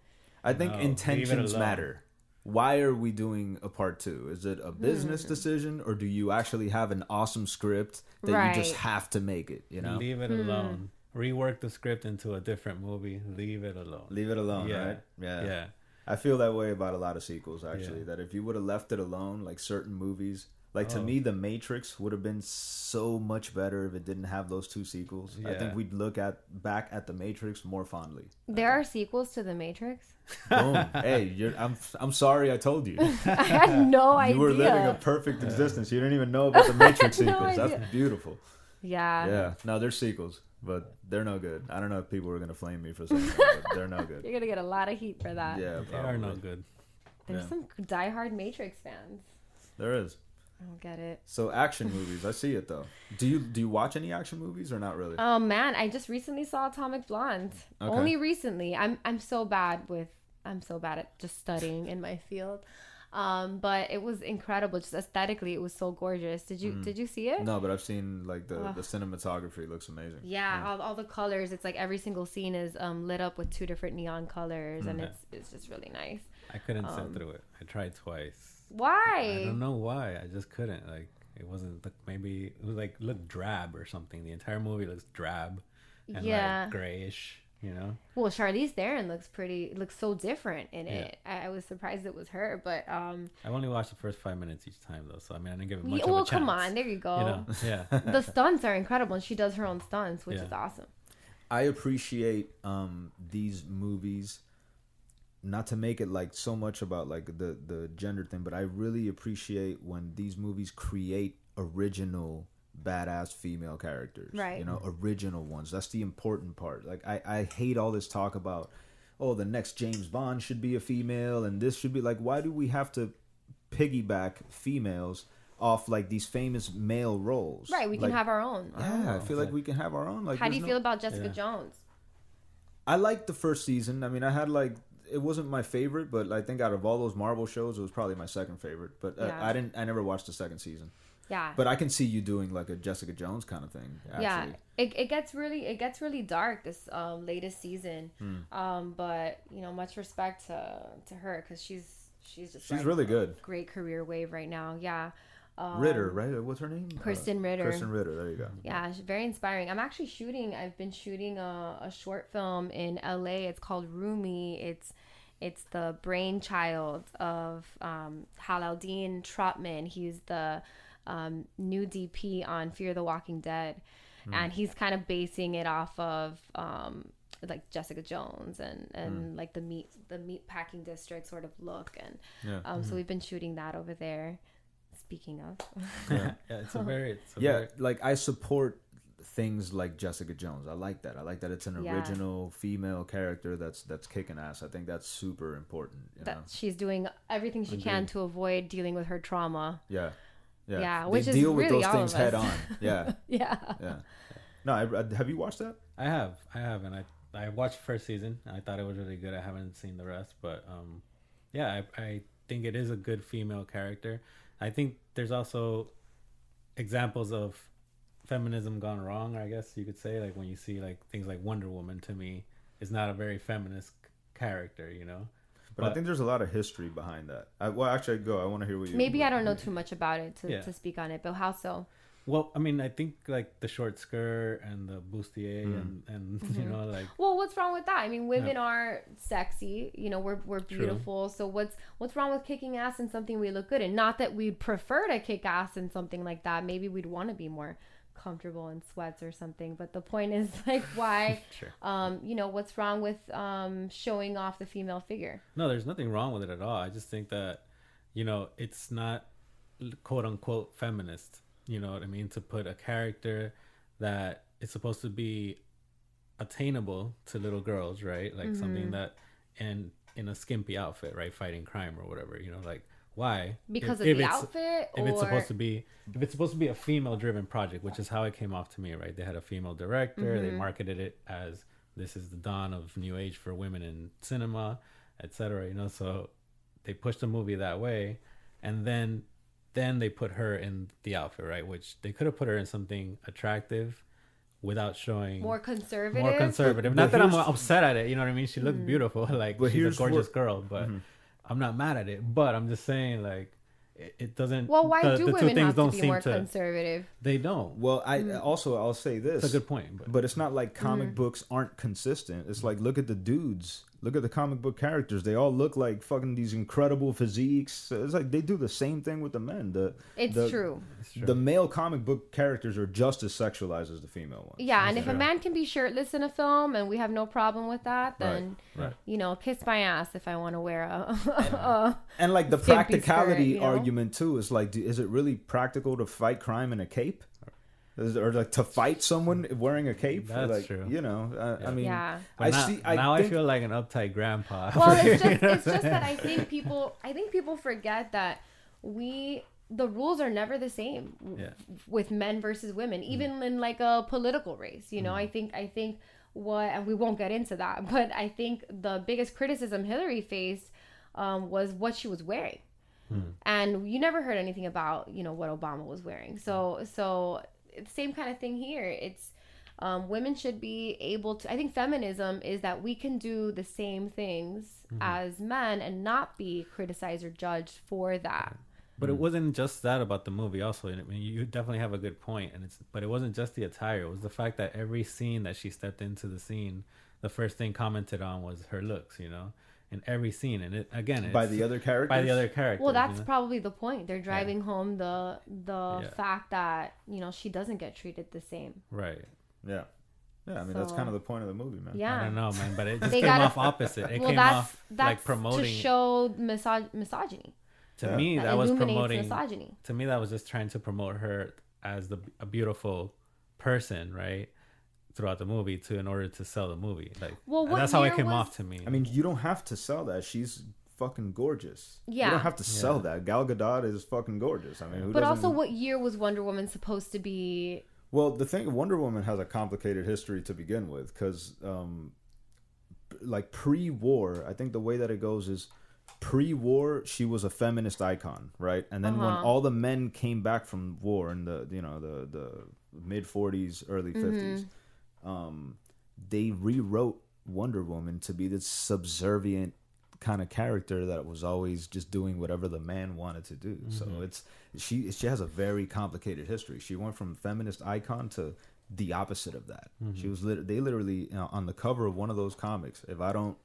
I think No, intentions matter. Why are we doing a part two? Is it a business hmm. decision, or do you actually have an awesome script that you just have to make it? You know, leave, Leave it hmm. alone. Rework the script into a different movie. Leave it alone. Leave it alone, Yeah. right? Yeah. Yeah. I feel that way about a lot of sequels actually. Yeah. That if you would have left it alone, like certain movies, like to Oh. me, The Matrix would have been so much better if it didn't have those two sequels. I think we'd look at back at The Matrix more fondly. There are sequels to The Matrix. *laughs* Boom. hey, you're, I'm I'm sorry I told you. *laughs* I had no idea. *laughs* You were living a perfect existence. You didn't even know about the Matrix I no sequels. idea. That's beautiful. yeah. Yeah. No, they're sequels, but they're no good. I don't know if people are gonna flame me for saying that, but they're no good. You're gonna get a lot of heat for that. Yeah, They are no good. There's Yeah. some diehard Matrix fans. There is. I don't get it. So action movies, I see it though. Do you do you watch any action movies or not really? Oh man, I just recently saw Atomic Blonde. Okay. Only recently. I'm I'm so bad with I'm so bad at just studying in my field. Um, but it was incredible. Just aesthetically, it was so gorgeous. Did you did you see it? no, but I've seen like the Ugh. the cinematography looks amazing. Yeah, all, all the colors. It's like every single scene is um, lit up with two different neon colors, and Mhm. it's it's just really nice. I couldn't sit Um, through it. I tried twice. I don't know why. I just couldn't. Like it wasn't like maybe it was like looked drab or something. The entire movie looks drab and Yeah. like grayish. You know. Well, Charlize Theron looks pretty. Looks so different in Yeah. it. I, I was surprised it was her, but um, I only watched the first five minutes each time though, so I mean I didn't give it much yeah, of a well, chance. come on, there you go. You know. *laughs* Yeah. the stunts are incredible, and she does her own stunts, which Yeah. is awesome. I appreciate um these movies not to make it like so much about like the the gender thing, but I really appreciate when these movies create original badass female characters. Right. You know, original ones. That's the important part. Like I, I hate all this talk about oh the next James Bond should be a female and this should be like why do we have to piggyback females off like these famous male roles? Right, we can Like, have our own. Yeah, I Oh, feel like we can have our own. Like, How do you no- feel about Jessica Yeah. Jones? I liked the first season. I mean, I had like it wasn't my favorite, but I think out of all those Marvel shows, it was probably my second favorite. But uh, Yeah. I didn't. I never watched the second season. Yeah. But I can see you doing like a Jessica Jones kind of thing. Actually. yeah it, it gets really it gets really dark this um latest season Hmm. um but you know much respect to to her because she's she's just she's like really good. great career wave right now yeah um, Ritter, right? What's her name? Krysten Uh, Ritter. Krysten Ritter. There you go. yeah she's very inspiring i'm actually shooting i've been shooting a, a short film in la it's called rumi it's it's the brainchild of um, Halaldine Trotman. He's the um, new DP on Fear the Walking Dead, and he's kind of basing it off of um, like Jessica Jones and and like the meat the meat packing district sort of look, and Yeah. um, so we've been shooting that over there. Speaking of, Yeah. *laughs* yeah, it's a very it's a yeah, very, like I support things like Jessica Jones. I like that. I like that it's an Yeah. original female character that's that's kicking ass. I think that's super important. You that know? she's doing everything she can to avoid dealing with her trauma. Yeah. Yeah. Yeah, They which is deal with really those things head on. Yeah. *laughs* Yeah. Yeah. No, I, I- have you watched that? I have, I have, and I I watched the first season. And I thought it was really good. I haven't seen the rest, but um, yeah, I I think it is a good female character. I think there's also examples of feminism gone wrong. I guess you could say, like when you see like things like Wonder Woman. To me, is not a very feminist character. You know, But, I think there's a lot of history behind that. I, well, actually, go. I want to hear what you. Maybe what- I don't know too much about it to, Yeah. to speak on it, but how so? Well, I mean, I think like the short skirt and the bustier Mm. and and *laughs* you know like Well, what's wrong with that? I mean, women are sexy. You know, we're we're True. beautiful. So what's what's wrong with kicking ass in something we look good in? Not that we'd prefer to kick ass in something like that. Maybe we'd want to be more comfortable in sweats or something. But the point is *laughs* like why *laughs* sure. um you know what's wrong with um showing off the female figure No, there's nothing wrong with it at all. I just think that, you know, it's not quote unquote feminist. You know what I mean? To put a character that is supposed to be attainable to little girls, right? Like something Mm-hmm. that, and in a skimpy outfit, right? Fighting crime or whatever. You know, like why? because If- of if the outfit if or it's supposed to be if it's supposed to be a female driven project which is how it came off to me right they had a female director Mm-hmm. they marketed it as this is the dawn of new age for women in cinema etc you know so they pushed the movie that way and then then they put her in the outfit right which they could have put her in something attractive without showing more conservative more conservative. But Not that I'm upset at it. You know what I mean? She looked mm-hmm. beautiful. *laughs* Like But she's a gorgeous what- girl. But mm-hmm. I'm not mad at it. But I'm just saying, like, it, it doesn't. well why the, do the two women things have to don't be seem more to. conservative They don't. Well, I mm-hmm. also I'll say this. It's a good point. But But it's not like comic Mm-hmm. books aren't consistent. It's like look at the dudes look at the comic book characters. They all look like fucking these incredible physiques. It's like they do the same thing with the men. The It's the, true. The male comic book characters are just as sexualized as the female ones. Yeah, and if a man can be shirtless in a film and we have no problem with that, then right. you know, kiss my ass if I want to wear a, *laughs* a And like the practicality skirt, you know? argument too is like, is it really practical to fight crime in a cape? Is, or like to fight someone wearing a cape? That's like, true. You know, uh, I mean, Yeah. But I now, see. I now think, I feel like an uptight grandpa. *laughs* well it's just *laughs* it's just that i think people i think people forget that we the rules are never the same Yeah. with men versus women even in like a political race you know i think i think what and we won't get into that *laughs* but i think the biggest criticism hillary faced um, was what she was wearing and you never heard anything about you know what obama was wearing so so it's same kind of thing here it's um, women should be able to i think feminism is that we can do the same things as men and not be criticized or judged for that But it wasn't just that about the movie. Also, I mean, you definitely have a good point, and it's. But it wasn't just the attire. It was the fact that every scene that she stepped into the scene, the first thing commented on was her looks. You know, in every scene, and it again by the other characters. by the other characters. well you that's know? probably the point they're driving home the the Yeah. fact that you know she doesn't get treated the same right. Yeah, yeah. I mean, that's kind of the point of the movie, man. yeah I don't know, man, but it just came gotta- off opposite. It *laughs* well came that's off that's like promoting. to show misog- misogyny to Yeah. me, that, that was illuminates promoting. misogyny To me, that was just trying to promote her as the a beautiful person, right? Throughout the movie, to in order to sell the movie, like Well, what that's how it came was- off to me. I mean, you don't have to sell that. She's fucking gorgeous. Yeah. you don't have to sell Yeah. that. Gal Gadot is fucking gorgeous. I mean, who but doesn't... also what year was wonder woman supposed to be Well, the thing, Wonder Woman has a complicated history to begin with, because, um, like pre-war, I think the way that it goes is pre-war she was a feminist icon, right? And then when Uh-huh. all the men came back from war in the you know the the mid 40s, early 50s, um, they rewrote Wonder Woman to be this subservient kind of character that was always just doing whatever the man wanted to do. So it's she she has a very complicated history. She went from feminist icon to the opposite of that. She was lit- they literally you know, on the cover of one of those comics. If I don't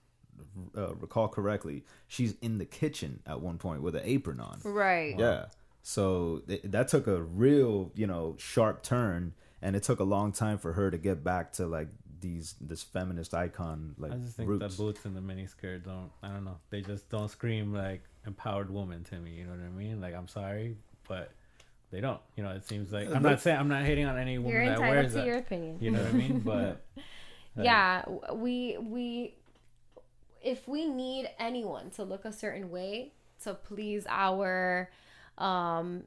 uh, recall correctly, she's in the kitchen at one point with an apron on. right Yeah. So th- that took a real, you know, sharp turn, and it took a long time for her to get back to like these this feminist icon like I just think roots. the boots and the miniskirt don't. I don't know. They just don't scream like empowered woman to me. You know what I mean? Like I'm sorry, but they don't. You know, it seems like I'm not saying I'm not hating on any woman you're that entitled wears to that. your opinion You know what I mean? *laughs* But yeah we we if we need anyone to look a certain way to please our um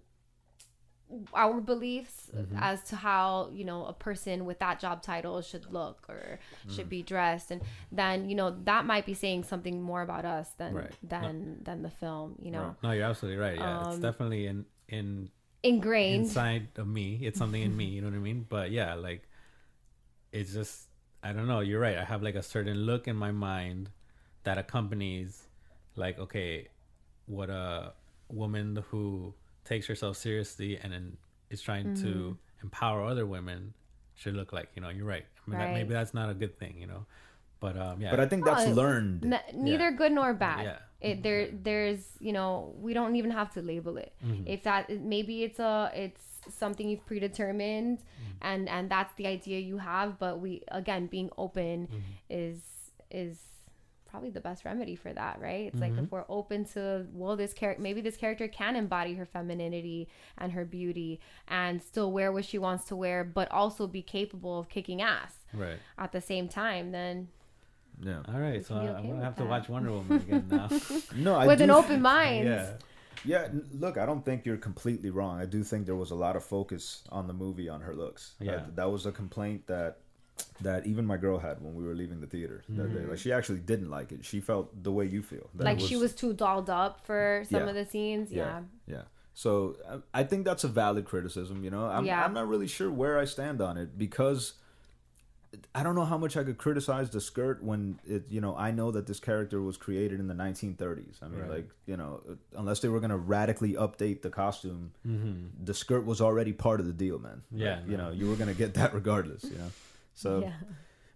our beliefs Mm-hmm. as to how you know a person with that job title should look or should Mm. be dressed and then you know that might be saying something more about us than Right. than than the film you know no, you're absolutely right. Yeah, it's Um, definitely in in ingrained inside of me. It's something in me. *laughs* You know what I mean? But yeah, like it's just I don't know. You're right. I have like a certain look in my mind that accompanies like okay, what a woman who takes herself seriously and then is trying to Mm-hmm. empower other women should look like. You know, you're right. I mean, that, maybe that's not a good thing. You know, but um, yeah. But I think that's Oh, learned. N- neither good nor bad. Yeah. It there there's you know we don't even have to label it. Mm-hmm. If that maybe it's a it's something you've predetermined Mm-hmm. and and that's the idea you have. But we again being open Mm-hmm. is is probably the best remedy for that, right? It's Mm-hmm. like if we're open to well this character maybe this character can embody her femininity and her beauty and still wear what she wants to wear, but also be capable of kicking ass right. at the same time. Then yeah. All right. So be I'm gonna with have to watch Wonder Woman again now. *laughs* *laughs* No, I with do an open mind. yeah. Yeah, look, I don't think you're completely wrong. I do think there was a lot of focus on the movie on her looks. Yeah. That, that was a complaint that that even my girl had when we were leaving the theater. Mm-hmm. day. Like she actually didn't like it. She felt the way you feel. that like it she was too dolled up for some Yeah. of the scenes. Yeah. yeah. So I, I think that's a valid criticism. You know, I'm, Yeah. I'm not really sure where I stand on it because I don't know how much I could criticize the skirt when it. You know, I know that this character was created in the 1930s. I mean, Right. like you know, unless they were gonna radically update the costume, the skirt was already part of the deal, man. Mm-hmm. Yeah, Like, you know, you were gonna get that regardless. You know, so Yeah.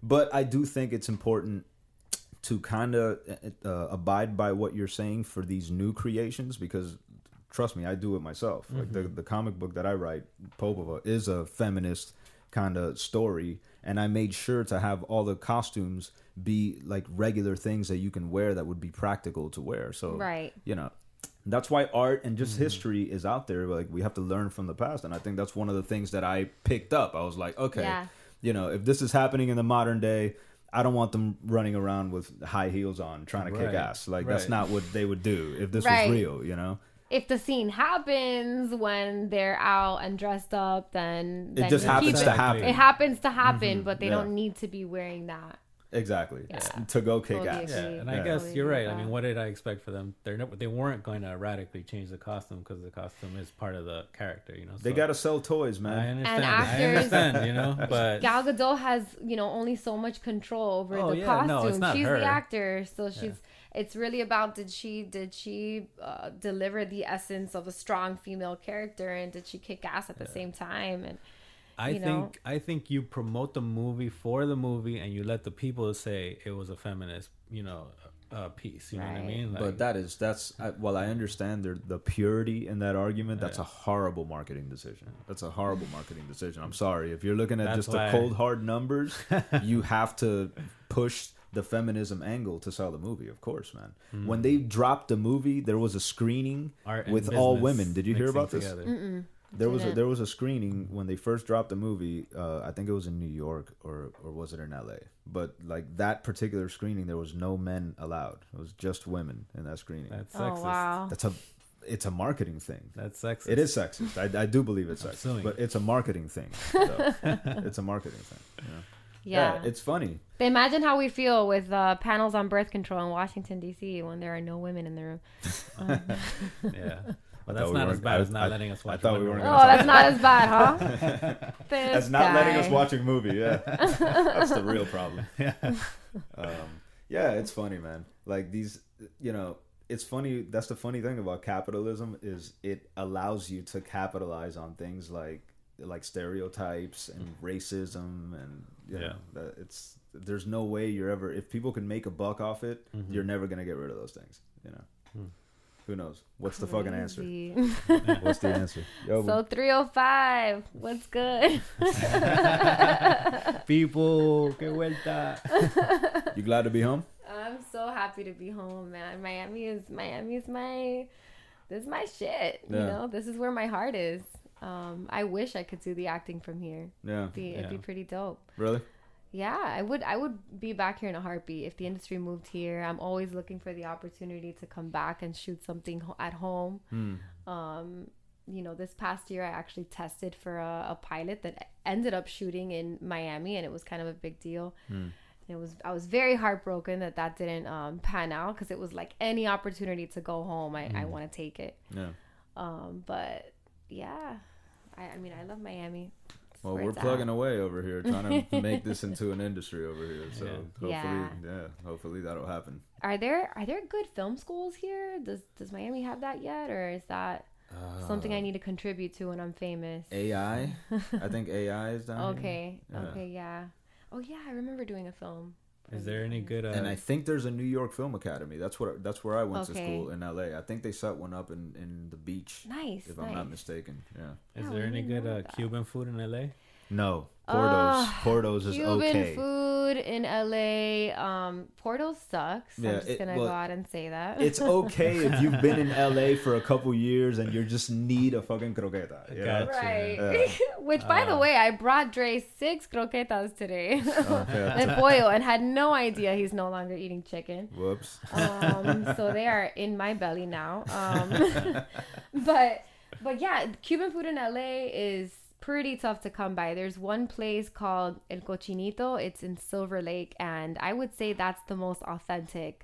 but I do think it's important to kind of uh, uh, abide by what you're saying for these new creations because trust me, I do it myself. Like the mm-hmm. the comic book that I write, Popova, is a feminist kind of story, and I made sure to have all the costumes be like regular things that you can wear that would be practical to wear. So Right. you know that's why art and just mm-hmm. history is out there like we have to learn from the past and i think that's one of the things that i picked up i was like okay Yeah. You know if this is happening in the modern day i don't want them running around with high heels on trying to kick ass. Like that's not what they would do if this Right. was real you know? If the scene happens when they're out and dressed up, then, it just happens it- to happen. It happens to happen, mm-hmm. but they Yeah. don't need to be wearing that. Exactly Yeah. to go kick ass. Yeah, and I Yeah. guess you're right. I mean, what did I expect for them? They're never, they weren't going to radically change the costume because the costume is part of the character. You know, they got to sell toys man. I man understand. I actors- understand. You know, *laughs* but Gal Gadot has, you know, only so much control over Oh, the yeah, costume. no, it's not she's her. the actor, so she's. It's really about did she did she uh, deliver the essence of a strong female character and did she kick ass at the same time and I you know. think I think you promote the movie for the movie, and you let the people say it was a feminist, you know, uh, piece. You know what I Right. mean? but that is that's I, while I understand the the purity in that argument, that's a horrible marketing decision. That's a horrible marketing decision. I'm sorry if you're looking at That's just the cold hard numbers, *laughs* you have to push the feminism angle to sell the movie. Of course, man. Hmm. When they dropped the movie, there was a screening Art with all women. Did you hear about this? Together. There was a, there was a screening when they first dropped the movie. Uh, I think it was in New York or or was it in L.A. But like that particular screening, there was no men allowed. It was just women in that screening. That's oh sexist. wow That's a it's a marketing thing. That's sexist. It is sexist. I, I do believe it's sexist, suing. but it's a marketing thing. *laughs* So, it's a marketing thing. you know? yeah, it's funny. But imagine how we feel with uh, panels on birth control in Washington D.C. when there are no women in the room. *laughs* Um, Yeah. But thought that's we not as bad as not I- letting us I watch. thought we weren't oh, Woman. gonna that's not as bad, huh? *laughs* *laughs* This That's not letting us guy. watch a movie. Yeah, *laughs* that's the real problem. Um, yeah, it's funny, man. Like these, you know, it's funny. That's the funny thing about capitalism is it allows you to capitalize on things like like stereotypes and mm. racism and you know, Yeah. that it's there's no way you're ever if people can make a buck off it, mm-hmm. you're never gonna get rid of those things. You know. Hmm. Who knows? What's the fucking answer? *laughs* What's the answer? Yo, So 305, what's good? *laughs* People, que vuelta. *laughs* you glad to be home? I'm so happy to be home, man. Miami is Miami is my this is my shit. You know, this is where my heart is. Um, I wish I could do the acting from here. Yeah. Be, It'd be pretty dope. Really? Yeah, I would. I would be back here in a heartbeat if the industry moved here. I'm always looking for the opportunity to come back and shoot something at home. Hmm. Um, you know, this past year I actually tested for a, a pilot that ended up shooting in Miami, and it was kind of a big deal. It was. I was very heartbroken that that didn't um, pan out because it was like any opportunity to go home, I, I want to take it. Yeah. Um, but yeah, I, I mean, I love Miami. It's Well, we're it's at. plugging away over here, trying to *laughs* make this into an industry over here. So Yeah. hopefully, Yeah. yeah. hopefully that'll happen. Are there are there good film schools here? Does does Miami have that yet, or is that something Uh, I need to contribute to when I'm famous? AI, I *laughs* think AI is down here. Okay, Yeah. okay, yeah. Oh yeah, I remember doing a film. Is there any good? Uh, And I think there's a New York Film Academy. That's what that's where I went to school in LA. I think they set one up in in the beach, Nice, if nice. I'm not mistaken. Yeah. is Yeah, there any good uh. Cuban food in LA? No, Portos. Ah, Portos is okay. Cuban okay. food in LA. Um, Porto sucks. Yeah, I'm just it- gonna well, go out and say that. It's *laughs* okay if you've been in LA for a couple years and you just need a fucking croqueta. you know? Gotcha. right. Yeah. *laughs* Which, by the Uh, way, I brought Dre six croquetas today. Okay. *laughs* and pollo, and had no idea he's no longer eating chicken. Whoops. um, so they are in my belly now. Um, but but yeah, Cuban food in LA is pretty tough to come by. There's one place called El Cochinito. It's in Silver Lake, and I would say that's the most authentic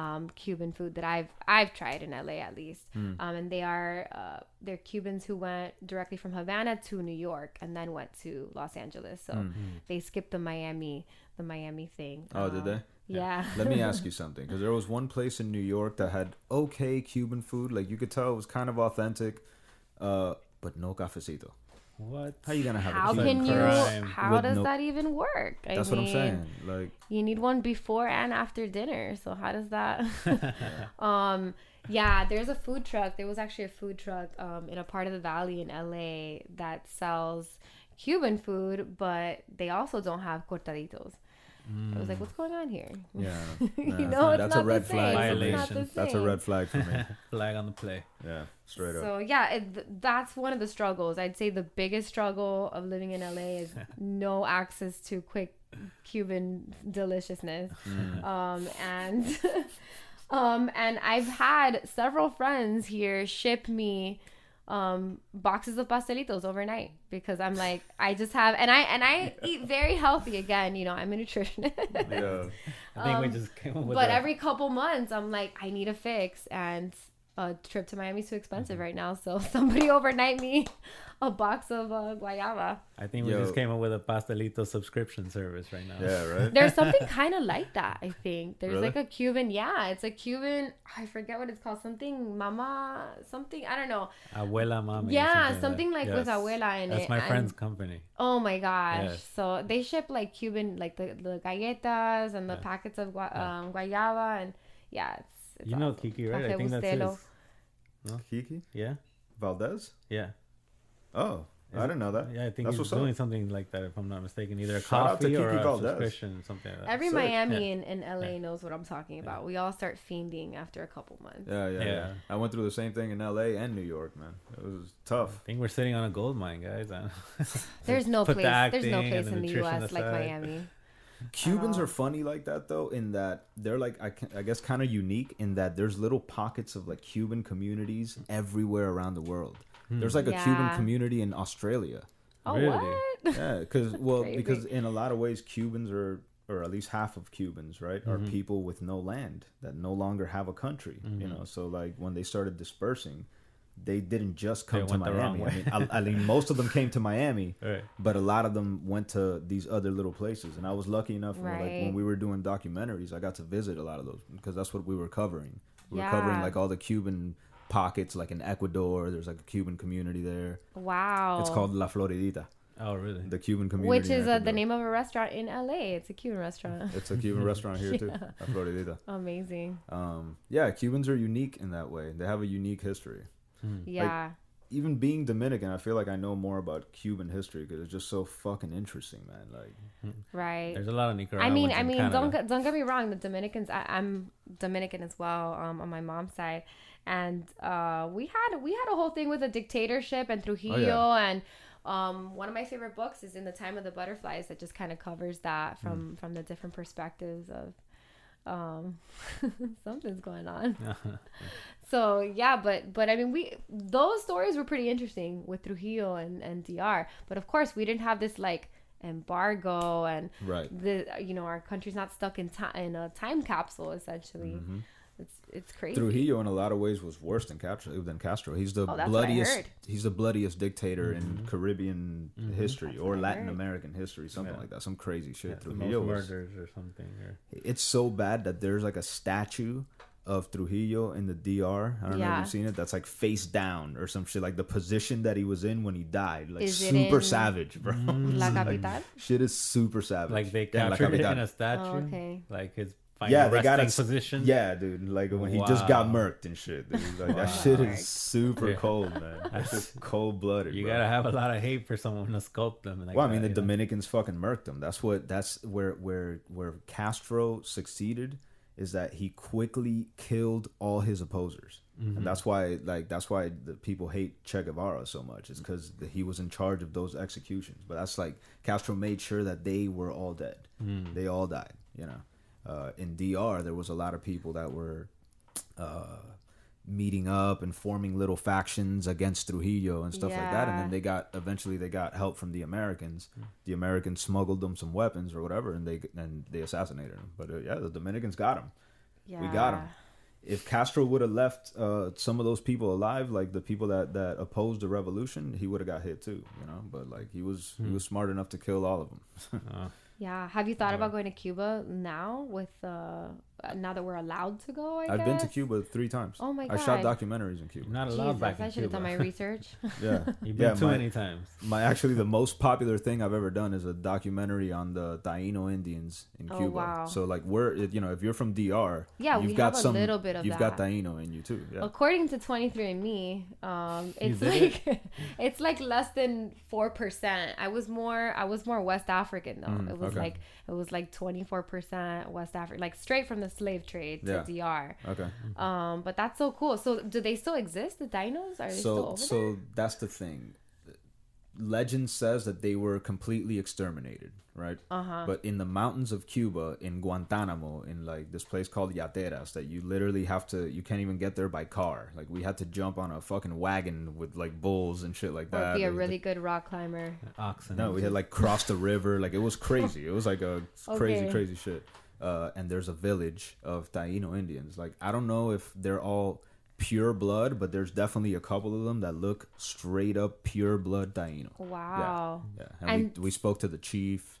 um, Cuban food that I've I've tried in LA at least. Um, and they are uh, they're Cubans who went directly from Havana to New York and then went to Los Angeles. So they skipped the Miami the Miami thing. Oh, did Um, they? Yeah. Let me ask you something, because there was one place in New York that had okay Cuban food, like you could tell it was kind of authentic, uh, but no cafecito. What? How you gonna have How a can you? crime How with does no- that even work? I That's what I'm saying. Like, You need one before and after dinner. So how does that? *laughs* *laughs* um, yeah, there's a food truck. There was actually a food truck um, in a part of the valley in LA that sells Cuban food, but they also don't have cortaditos. I was like, what's going on here? *laughs* yeah, you know, it's that's not a red flag. same. for me. It's not the Violation. That's a red flag for me. *laughs* Flag on the play. Yeah, straight up. So yeah, it, that's one of the struggles. I'd say the biggest struggle of living in LA is *laughs* no access to quick Cuban deliciousness. Mm. Um, and um, and I've had several friends here ship me um boxes of pastelitos overnight because I'm like I just have and I and I *laughs* eat very healthy again you know I'm a nutritionist Yeah. I think we Um, just came up with but that. every couple months i'm like i need a fix and a trip to miami's too expensive Mm-hmm. right now so *laughs* somebody overnight me a box of uh, guayaba I think we Yo. just came up with a pastelito subscription service right now. Yeah, right. there's something *laughs* kind of like that i think there's Really? like a cuban yeah it's a cuban i forget what it's called something mama something i don't know Abuela mami. yeah like something that. like, Yes. with abuela in That's it my and- friend's company. oh my gosh Yes. so they ship like cuban like the, the galletas and the Yeah. packets of gua- Yeah. um, guayaba and yeah it's, it's You know awesome. Kiki, right? I Cafe think that's Bustelo. his. Kiki Yeah, Valdez. yeah. Oh, Is I it- didn't know that. Yeah, I think That's he's what's up. doing something like that, if I'm not mistaken. Either a Shout out to coffee or Kiki a Valdez. subscription, something like that. Every Sick. Miami Yeah. in, in LA Yeah. knows what I'm talking about. We all start fiending after a couple months. Yeah, yeah, yeah, Yeah. I went through the same thing in L.A. and New York, man. It was tough. I think we're sitting on a gold mine, guys. *laughs* There's no Put the place. There's no place in the nutrition U.S. like. Miami. Cubans are uh-huh. funny like that though, in that they're like I, can- I guess kind of unique in that there's little pockets of like Cuban communities everywhere around the world. Hmm. There's like a Cuban community in Australia. Oh Really? what? Yeah, because *laughs* well, crazy. because in a lot of ways Cubans are, or at least half of Cubans, right, are mm-hmm. people with no land that no longer have a country. You mm-hmm. know, so like when they started dispersing, they didn't just come They to went the wrong Miami. I mean, I, I mean, most of them came to Miami, *laughs* Right. but a lot of them went to these other little places. And I was lucky enough, like Right. when we were doing documentaries, I got to visit a lot of those because that's what we were covering. We were Yeah. covering like all the Cuban pockets, like in Ecuador. There's like a Cuban community there. Wow. It's called La Floridita, Oh, really? the Cuban community. Which is uh, the name of a restaurant in LA. It's a Cuban restaurant. *laughs* It's a Cuban restaurant here too, *laughs* La Floridita. Amazing. Um, yeah, Cubans are unique in that way. They have a unique history. Yeah. Even being Dominican, I feel like I know more about Cuban history because it's just so fucking interesting, man. Like, right. There's a lot of Nicaragua. I mean, I mean, Canada. don't get- don't get me wrong. The Dominicans, I, I'm Dominican as well, um, on my mom's side, and uh, we had we had a whole thing with a dictatorship and Trujillo, and um, one of my favorite books is in the Time of the Butterflies that just kind of covers that from from the different perspectives of um *laughs* something's going on *laughs* so yeah but but i mean we those stories were pretty interesting with trujillo and and dr but of course we didn't have this like embargo and right. the you know our country's not stuck in time in a time capsule essentially Mm-hmm. it's it's crazy Trujillo, in a lot of ways, was worse than Castro. Than Castro, he's the Oh, that's what I bloodiest. He's the bloodiest dictator in Caribbean history or Latin heard. American history, something Yeah. like that. Some crazy shit. Yeah, Trujillo was. murders or something. Or... It's so bad that there's like a statue of Trujillo in the DR. I don't know if you've seen it. That's like face down or some shit. Like the position that he was in when he died. Like Is it super in- savage, bro. Mm. *laughs* la capital Shit is super savage. Like they Yeah, La it Capital. in a statue. Oh, okay. Like his final yeah, they got resting it. position. Yeah, dude. Like when he just got Wow. murked and shit. Dude. Like that shit is super Yeah. cold, man. That's just *laughs* cold blooded. You bro. gotta have a lot of hate for someone to sculpt them. Like well, I mean, that, the you know? Dominicans fucking murked them. That's what. That's where where where Castro succeeded is that he quickly killed all his opposers, Mm-hmm. and that's why like that's why the people hate Che Guevara so much. Is because he was in charge of those executions. But that's like Castro made sure that they were all dead. Mm. They all died. You know, uh, in DR there was a lot of people that were. Uh, meeting up and forming little factions against Trujillo and stuff like that. And then they got eventually they got help from the Americans. The Americans smuggled them some weapons or whatever and they and they assassinated him but uh, yeah the Dominicans got him yeah we got him if Castro would have left uh, some of those people alive like the people that that opposed the revolution he would have got hit too you know? But like he was he was smart enough to kill all of them *laughs* Uh, Yeah. Have you thought about going to Cuba now with uh, now that we're allowed to go. I I've guess. been to Cuba three times. Oh my god! I shot documentaries in Cuba. You're not allowed Jesus, back I should have done my *laughs* research. *laughs* Yeah, *laughs* You've been yeah. too my, many times. my actually the most popular thing I've ever done is a documentary on the Taino Indians in Oh, Cuba. wow. So like we're you know if you're from DR, Yeah, you've we got have a some little bit of you've that. got Taino in you too. Yeah. According to 23andMe, um, it's did like it's like less than four percent. I was more I was more West African though. Mm, it was okay. like it was like 24 percent West African, like straight from the slave trade to DR. Okay. Um, but that's so cool. So do they still exist? The Tainos are they still so over so there? that's the thing legend says that they were completely exterminated right Uh-huh. but in the mountains of cuba in guantanamo in like this place called yateras that you literally have to you can't even get there by car like we had to jump on a fucking wagon with like bulls and shit like Or that be a Like, really good rock climber. Oxen. no we had like crossed the river like it was crazy it was like a *laughs* crazy crazy shit uh, and there's a village of taino indians. Like i don't know if they're all pure blood but there's definitely a couple of them that look straight up pure blood taino Wow. yeah. And, And- we, we spoke to the chief.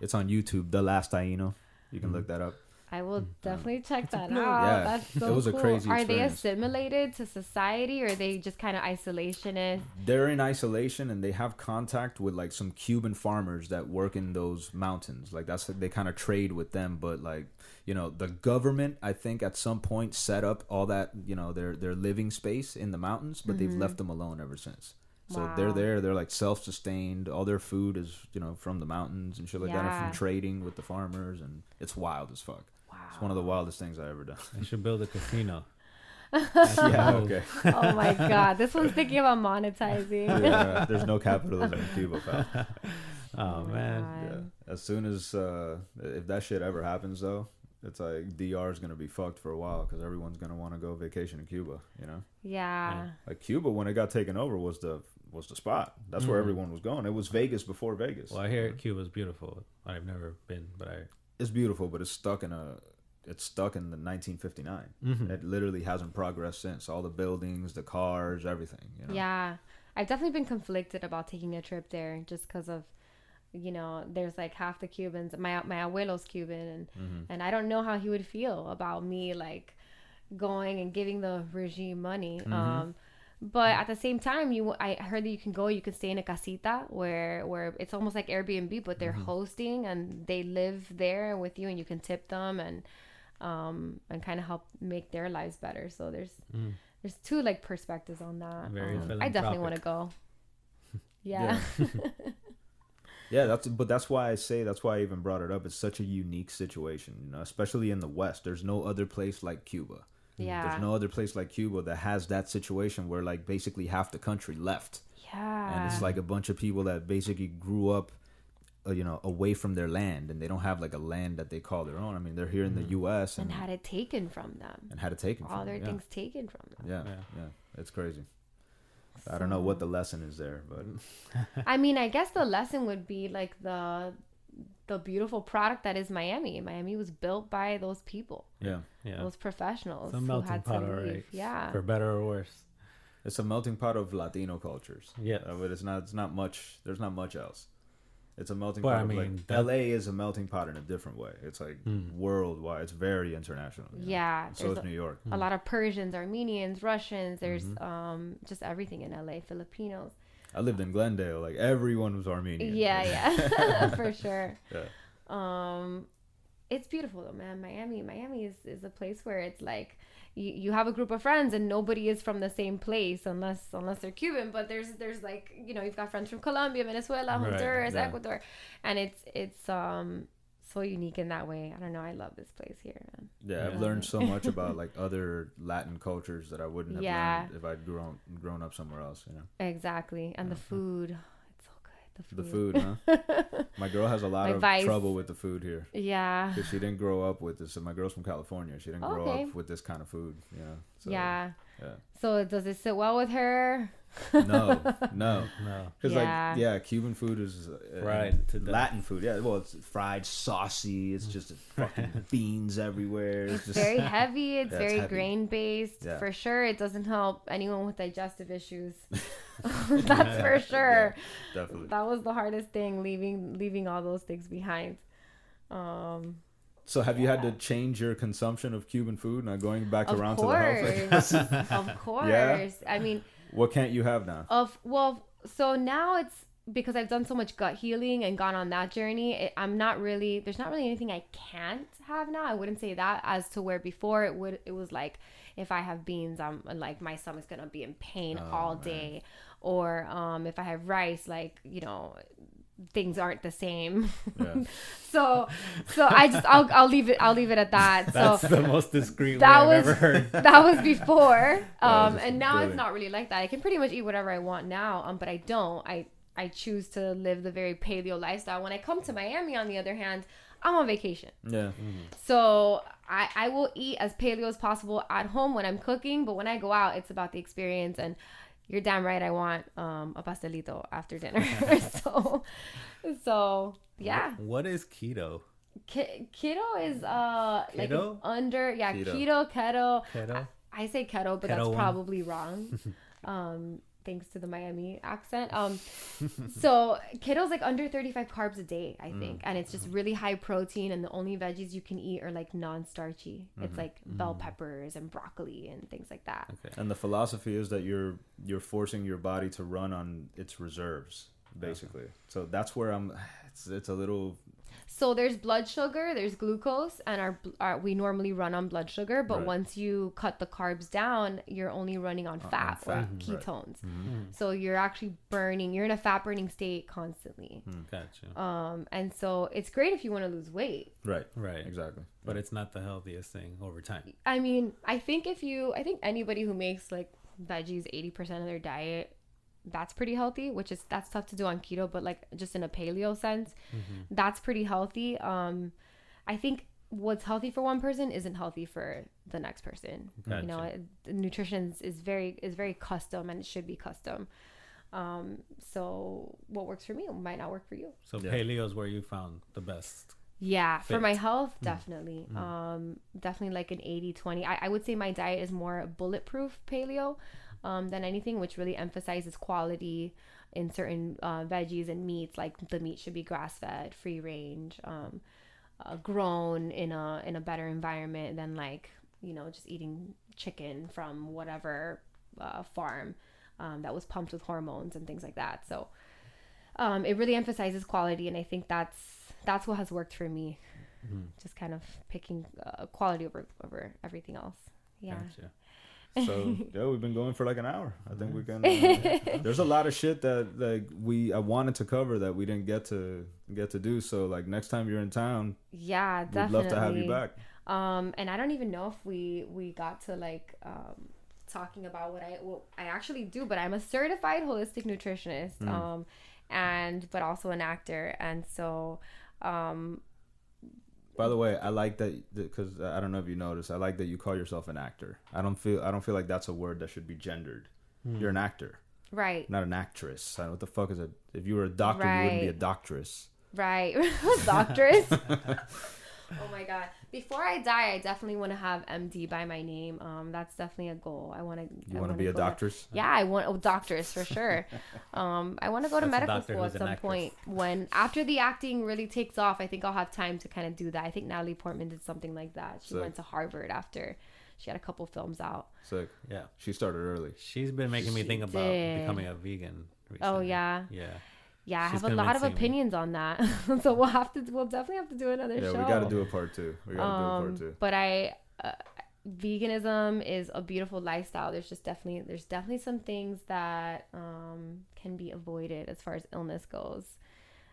It's on youtube the last taino you can Mm-hmm. look that up I will mm, definitely check that out. Yeah, That's so it was a cool. crazy Are they assimilated to society or are they just kind of isolationist? they're in isolation and they have contact with like some Cuban farmers that work in those mountains. Like that's they kind of trade with them, but like you know the government I think at some point set up all that you know their their living space in the mountains, but they've left mm-hmm. them alone ever since. So they're there. They're like self-sustained. All their food is you know from the mountains and shit like that, and from trading with the farmers, and it's wild as fuck. Wow. It's one of the wildest things I ever done. They should build a casino. *laughs* yeah. Okay. oh my god, this one's thinking about monetizing. Yeah. There's no capitalism in Cuba, pal. *laughs* Oh, man. Yeah. As soon as uh, if that shit ever happens, though, it's like DR is gonna be fucked for a while because everyone's gonna want to go vacation in Cuba. You know, Yeah. like Cuba when it got taken over was the was the spot. That's where Mhm. everyone was going. It was Vegas before Vegas. Well, I hear Cuba's beautiful. I've never been, but I. It's beautiful, but it's stuck in a it's stuck in the 1959. Mhm. It literally hasn't progressed since. All the buildings, the cars, everything. You know? Yeah. I've definitely been conflicted about taking a trip there just because of, you know, there's like half the Cubans. My my abuelo's Cuban, and Mhm. and I don't know how he would feel about me like going and giving the regime money. Mm-hmm. Um, but at the same time, you I heard that you can go, you can stay in a casita where where it's almost like Airbnb, but they're Mm-hmm. hosting and they live there with you, and you can tip them and um and kind of help make their lives better. So there's Mm. there's two like perspectives on that. Very Um, I definitely want to philanthropic. go. *laughs* Yeah. *laughs* Yeah, that's but that's why I say that's why I even brought it up. It's such a unique situation, you know, especially in the West. There's no other place like Cuba. Yeah. There's no other place like Cuba that has that situation where like basically half the country left, yeah. and it's like a bunch of people that basically grew up, uh, you know, away from their land, and they don't have like a land that they call their own. I mean, they're here in the U.S. and and had it taken from them. and had it taken All from their them. things taken from them. Yeah, yeah, Yeah. yeah, it's crazy. I don't know what the lesson is there, but *laughs* I mean, I guess the lesson would be like the the beautiful product that is Miami. Miami was built by those people, yeah, Yeah. those professionals It's a who melting had pot, to right. Yeah. For better or worse. it's a melting pot of Latino cultures. Yeah. Uh, but it's not. It's not much. There's not much else. It's a melting Well, pot. I mean, like, that- L.A. is a melting pot in a different way. It's like Hmm. worldwide. It's very international. you know? Yeah, So there's is New York. a lot of Persians, Armenians, Russians. There's Mm-hmm. um just everything in LA. Filipinos. I lived in Glendale. Like everyone was Armenian. Yeah, yeah, *laughs* *laughs* for sure. Yeah. Um, it's beautiful though, man. Miami, Miami is is a place where it's like you, you have a group of friends and nobody is from the same place unless unless they're Cuban. But there's there's like you know you've got friends from Colombia, Venezuela, Right, Honduras, yeah. Ecuador, and it's it's um so unique in that way. I don't know. I love this place here, man. Yeah, I've Yeah. learned so much *laughs* about like other Latin cultures that I wouldn't have Yeah. learned if I'd grown grown up somewhere else. You know, Exactly, and the food. So good. the The food. food. Huh? *laughs* My girl has a lot My of vice. trouble with the food here Yeah. because she didn't grow up with this. My girl's from California. She didn't grow Okay. up with this kind of food. You know. So, yeah. Yeah. So does it sit well with her? *laughs* No, no. No. Because Yeah. like yeah, Cuban food is uh, Fried to death. Latin food. Yeah, well, it's fried, saucy. It's just *laughs* fucking beans everywhere. It's just very *laughs* heavy. It's Yeah, very grain based. Yeah. For sure, it doesn't help anyone with digestive issues. That's for sure. definitely. That was the hardest thing leaving leaving all those things behind. Um, So have you had to change your consumption of Cuban food? Now going back Of around to the course, health. of course. Yeah. I mean, what can't you have now? of well, so now it's because I've done so much gut healing and gone on that journey. It, I'm not really. There's not really anything I can't have now. I wouldn't say that as to where before it would. It was like if I have beans, I'm like my stomach's gonna be in pain Oh, all man. day, or um, if I have rice, like you know. Things aren't the same, Yeah. *laughs* so so I just I'll, I'll leave it I'll leave it at that. So That's the most discreet that way I've was ever heard. *laughs* that was before *laughs* um just and now brilliant. it's not really like that i can pretty much eat whatever i want now um but i don't i i choose to live the very paleo lifestyle when i come to miami on the other hand i'm on vacation Yeah. so i i will eat as paleo as possible at home when i'm cooking but when i go out it's about the experience and you're damn right i want um a pastelito after dinner *laughs* *laughs* so so yeah What is keto? Ke- keto is uh like under yeah Keto. keto keto Keto? I say keto, but Keto that's one. probably wrong. *laughs* um, thanks to the Miami accent. Um, so *laughs* keto's like under 35 carbs a day, I think, mm. and it's just really high protein, and the only veggies you can eat are like non-starchy. It's mm-hmm. like bell mm-hmm. peppers and broccoli and things like that. Okay. And the philosophy is that you're you're forcing your body to run on its reserves, basically. So that's where I'm. *sighs* It's it's a little. So there's blood sugar, there's glucose, and our, our we normally run on blood sugar, but Right. once you cut the carbs down, you're only running on fat, fat, or mhm, right. ketones. So you're actually burning. You're in a fat burning state constantly. Gotcha. Um, and so it's great if you want to lose weight. Right. Right. Exactly. But it's not the healthiest thing over time. I mean, I think if you, I think anybody who makes like veggies 80% of their diet, that's pretty healthy, which is, that's tough to do on keto, but like just in a paleo sense, that's pretty healthy. Um, I think what's healthy for one person isn't healthy for the next person. You know, it, nutrition is very, is very custom and it should be custom. Um, so what works for me might not work for you. So Yeah. paleo is where you found the best. Yeah, for my health, definitely. Um, definitely like an 80 20. I, I would say my diet is more bulletproof paleo um, than anything, which really emphasizes quality in certain uh, veggies and meats. Like the meat should be grass fed, free range, um, uh, grown in a in a better environment than like you know just eating chicken from whatever uh, farm um, that was pumped with hormones and things like that. So um, it really emphasizes quality, and I think that's that's what has worked for me. Just kind of picking uh, quality over over everything else. Yeah. Gotcha. So *laughs* yeah, we've been going for like an hour. I think we can. Uh, *laughs* there's a lot of shit that like we I wanted to cover that we didn't get to get to do. So like next time you're in town, Yeah, definitely. we'd love to have you back. Um, and I don't even know if we we got to like um talking about what I what I actually do, but I'm a certified holistic nutritionist. Mm. Um, and but also an actor, and so um By the way, I like that because I don't know if you noticed. I like that you call yourself an actor. I don't feel I don't feel like that's a word that should be gendered. Hmm. You're an actor, right not an actress. I don't, what the fuck is it? If you were a doctor, you wouldn't be a Right. doctress. Right. *laughs* Doctors. *laughs* oh my god. Before I die, I definitely want to have MD by my name. Um, that's definitely a goal. I want to. You want to be a doctress? Yeah, I want oh, doctors for sure. *laughs* um, I want to go to That's medical school at some actress. point. When after the acting really takes off, I think I'll have time to kind of do that. I think Natalie Portman did something like that. She Sick. went to Harvard after she had a couple films out. Sick. Yeah. She started early. She's been making me think about becoming a vegan. Oh yeah. yeah, Yeah. yeah. I have a lot of convincing me. opinions on that, *laughs* so we'll have to. We'll definitely have to do another Yeah, show. we got to do a part two. We got to do a um, part two. but I uh, veganism is a beautiful lifestyle. There's just definitely there's definitely some things that um, can be avoided as far as illness goes,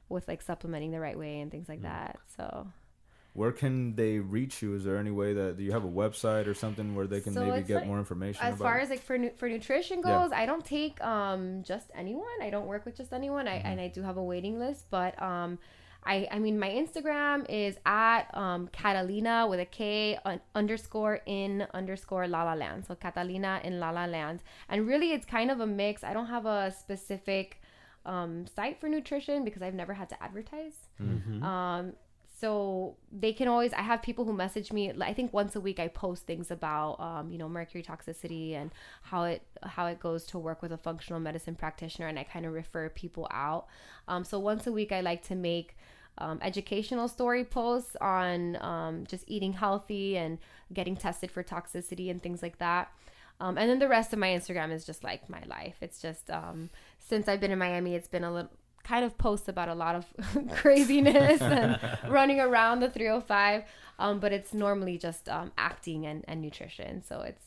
with like supplementing the right way and things Mm. like that. So Where can they reach you? Is there any way that do you have a website or something where they can So maybe get like- more information as about far it? as like for nu- for nutrition Yeah. goes, I don't take um just anyone. I don't work with just anyone. I Mm-hmm. and I do have a waiting list, but um. I, I mean my Instagram is at um, Catalina with a K un- underscore in underscore La La Land. So Catalina in La La Land. And really it's kind of a mix. I don't have a specific um, site for nutrition because I've never had to advertise. Um, so they can always i have people who message me i think once a week i post things about um, you know mercury toxicity and how it how it goes to work with a functional medicine practitioner and i kind of refer people out um, so once a week i like to make um, educational story posts on um, just eating healthy and getting tested for toxicity and things like that. Um, and then the rest of my Instagram is just like my life. It's just um, since I've been in Miami, it's been a little kind of posts about a lot of *laughs* *laughs* craziness and running around the 305. Um, but it's normally just um, acting and, and nutrition. So it's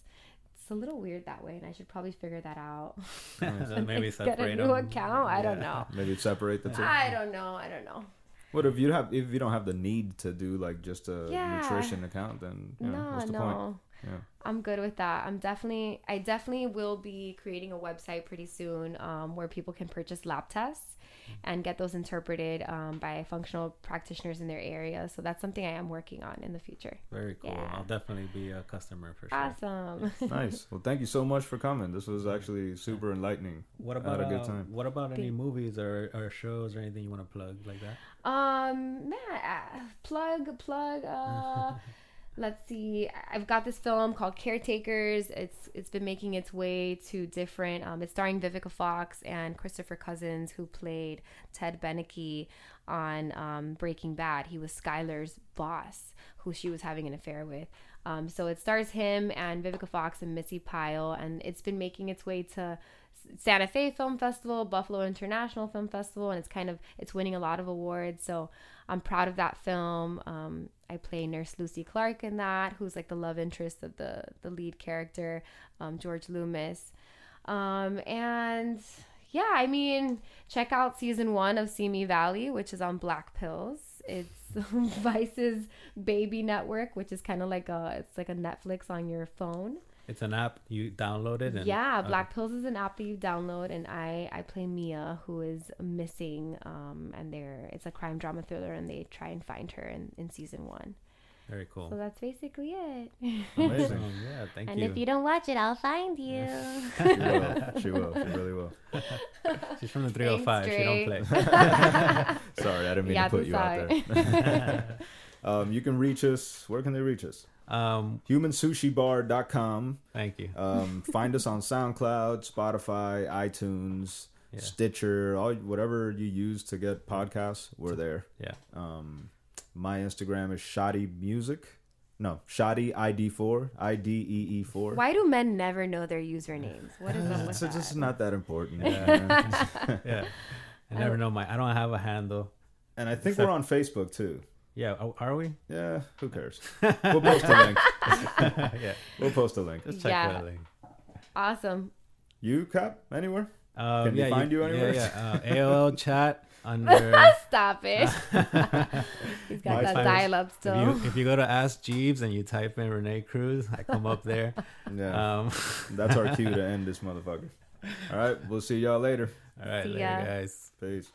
it's a little weird that way, and I should probably figure that out. So *laughs* maybe Get a new them. account. I don't know. Maybe separate the two. I don't know. I don't know. What if you have if you don't have the need to do like just a Yeah. nutrition account? Then you know, no, what's the no. point? Yeah. I'm good with that. I'm definitely, I definitely will be creating a website pretty soon um, where people can purchase lab tests and get those interpreted um, by functional practitioners in their area. So that's something I am working on in the future. Very cool. Yeah. I'll definitely be a customer for sure. Awesome. *laughs* *laughs* nice. Well, thank you so much for coming. This was actually super enlightening. What about had a good uh, time. what about any movies or, or shows or anything you want to plug like that? Um, man, uh, plug, plug. Uh, *laughs* let's see. I've got this film called Caretakers. It's it's been making its way to different. Um, it's starring Vivica Fox and Christopher Cousins, who played Ted Beneke on um, Breaking Bad. He was Skyler's boss, who she was having an affair with. Um, so it stars him and Vivica Fox and Missy Pyle, and it's been making its way to Santa Fe Film Festival, Buffalo International Film Festival, and it's kind of it's winning a lot of awards. So I'm proud of that film. Um, I play Nurse Lucy Clark in that, who's like the love interest of the the lead character, um, George Loomis. Um, and yeah, I mean, check out season one of Simi Valley, which is on Blackpills. It's *laughs* Vice's baby network, which is kind of like a it's like a Netflix on your phone. It's an app you download it and Yeah, okay. Black Pills is an app that you download, and I I play Mia, who is missing, um, and they're it's a crime drama thriller, and they try and find her in in season one. Very cool. So that's basically it. Amazing. *laughs* Yeah, thank and you. And if you don't watch it, I'll find you. She will. She will. She really will. *laughs* She's from the 305. She don't play. *laughs* Sorry, I didn't mean Yeah, to put you out there. um, you can reach us. Where can they reach us? Um, HumanSushiBar.com. thank you. Um, find us on SoundCloud, Spotify, iTunes, Yeah. Stitcher, all whatever you use to get podcasts. We're there. Yeah. Um, my Instagram is Shoddy Music. No, Shoddy ID4, I D E E 4. Why do men never know their usernames? What is up with It's that? just not that important. Yeah. *laughs* yeah. I never know my. I don't have a handle. and I think we're on Facebook too. Yeah, oh, are we? Yeah, who *laughs* cares? We'll post a link. *laughs* yeah. We'll post a link. Just check Yeah. that link. awesome. You, Cap, anywhere? Um, Can we find you anywhere? Yeah, yeah. Uh, *laughs* AOL chat under. Stop it. He's got My that phone- dial up If still. you, if you go to Ask Jeeves and you type in Renee Cruz, I come up there. Yeah, Um, that's our cue to end this motherfucker. All right, we'll see y'all later. all right, See later, ya. guys. Peace.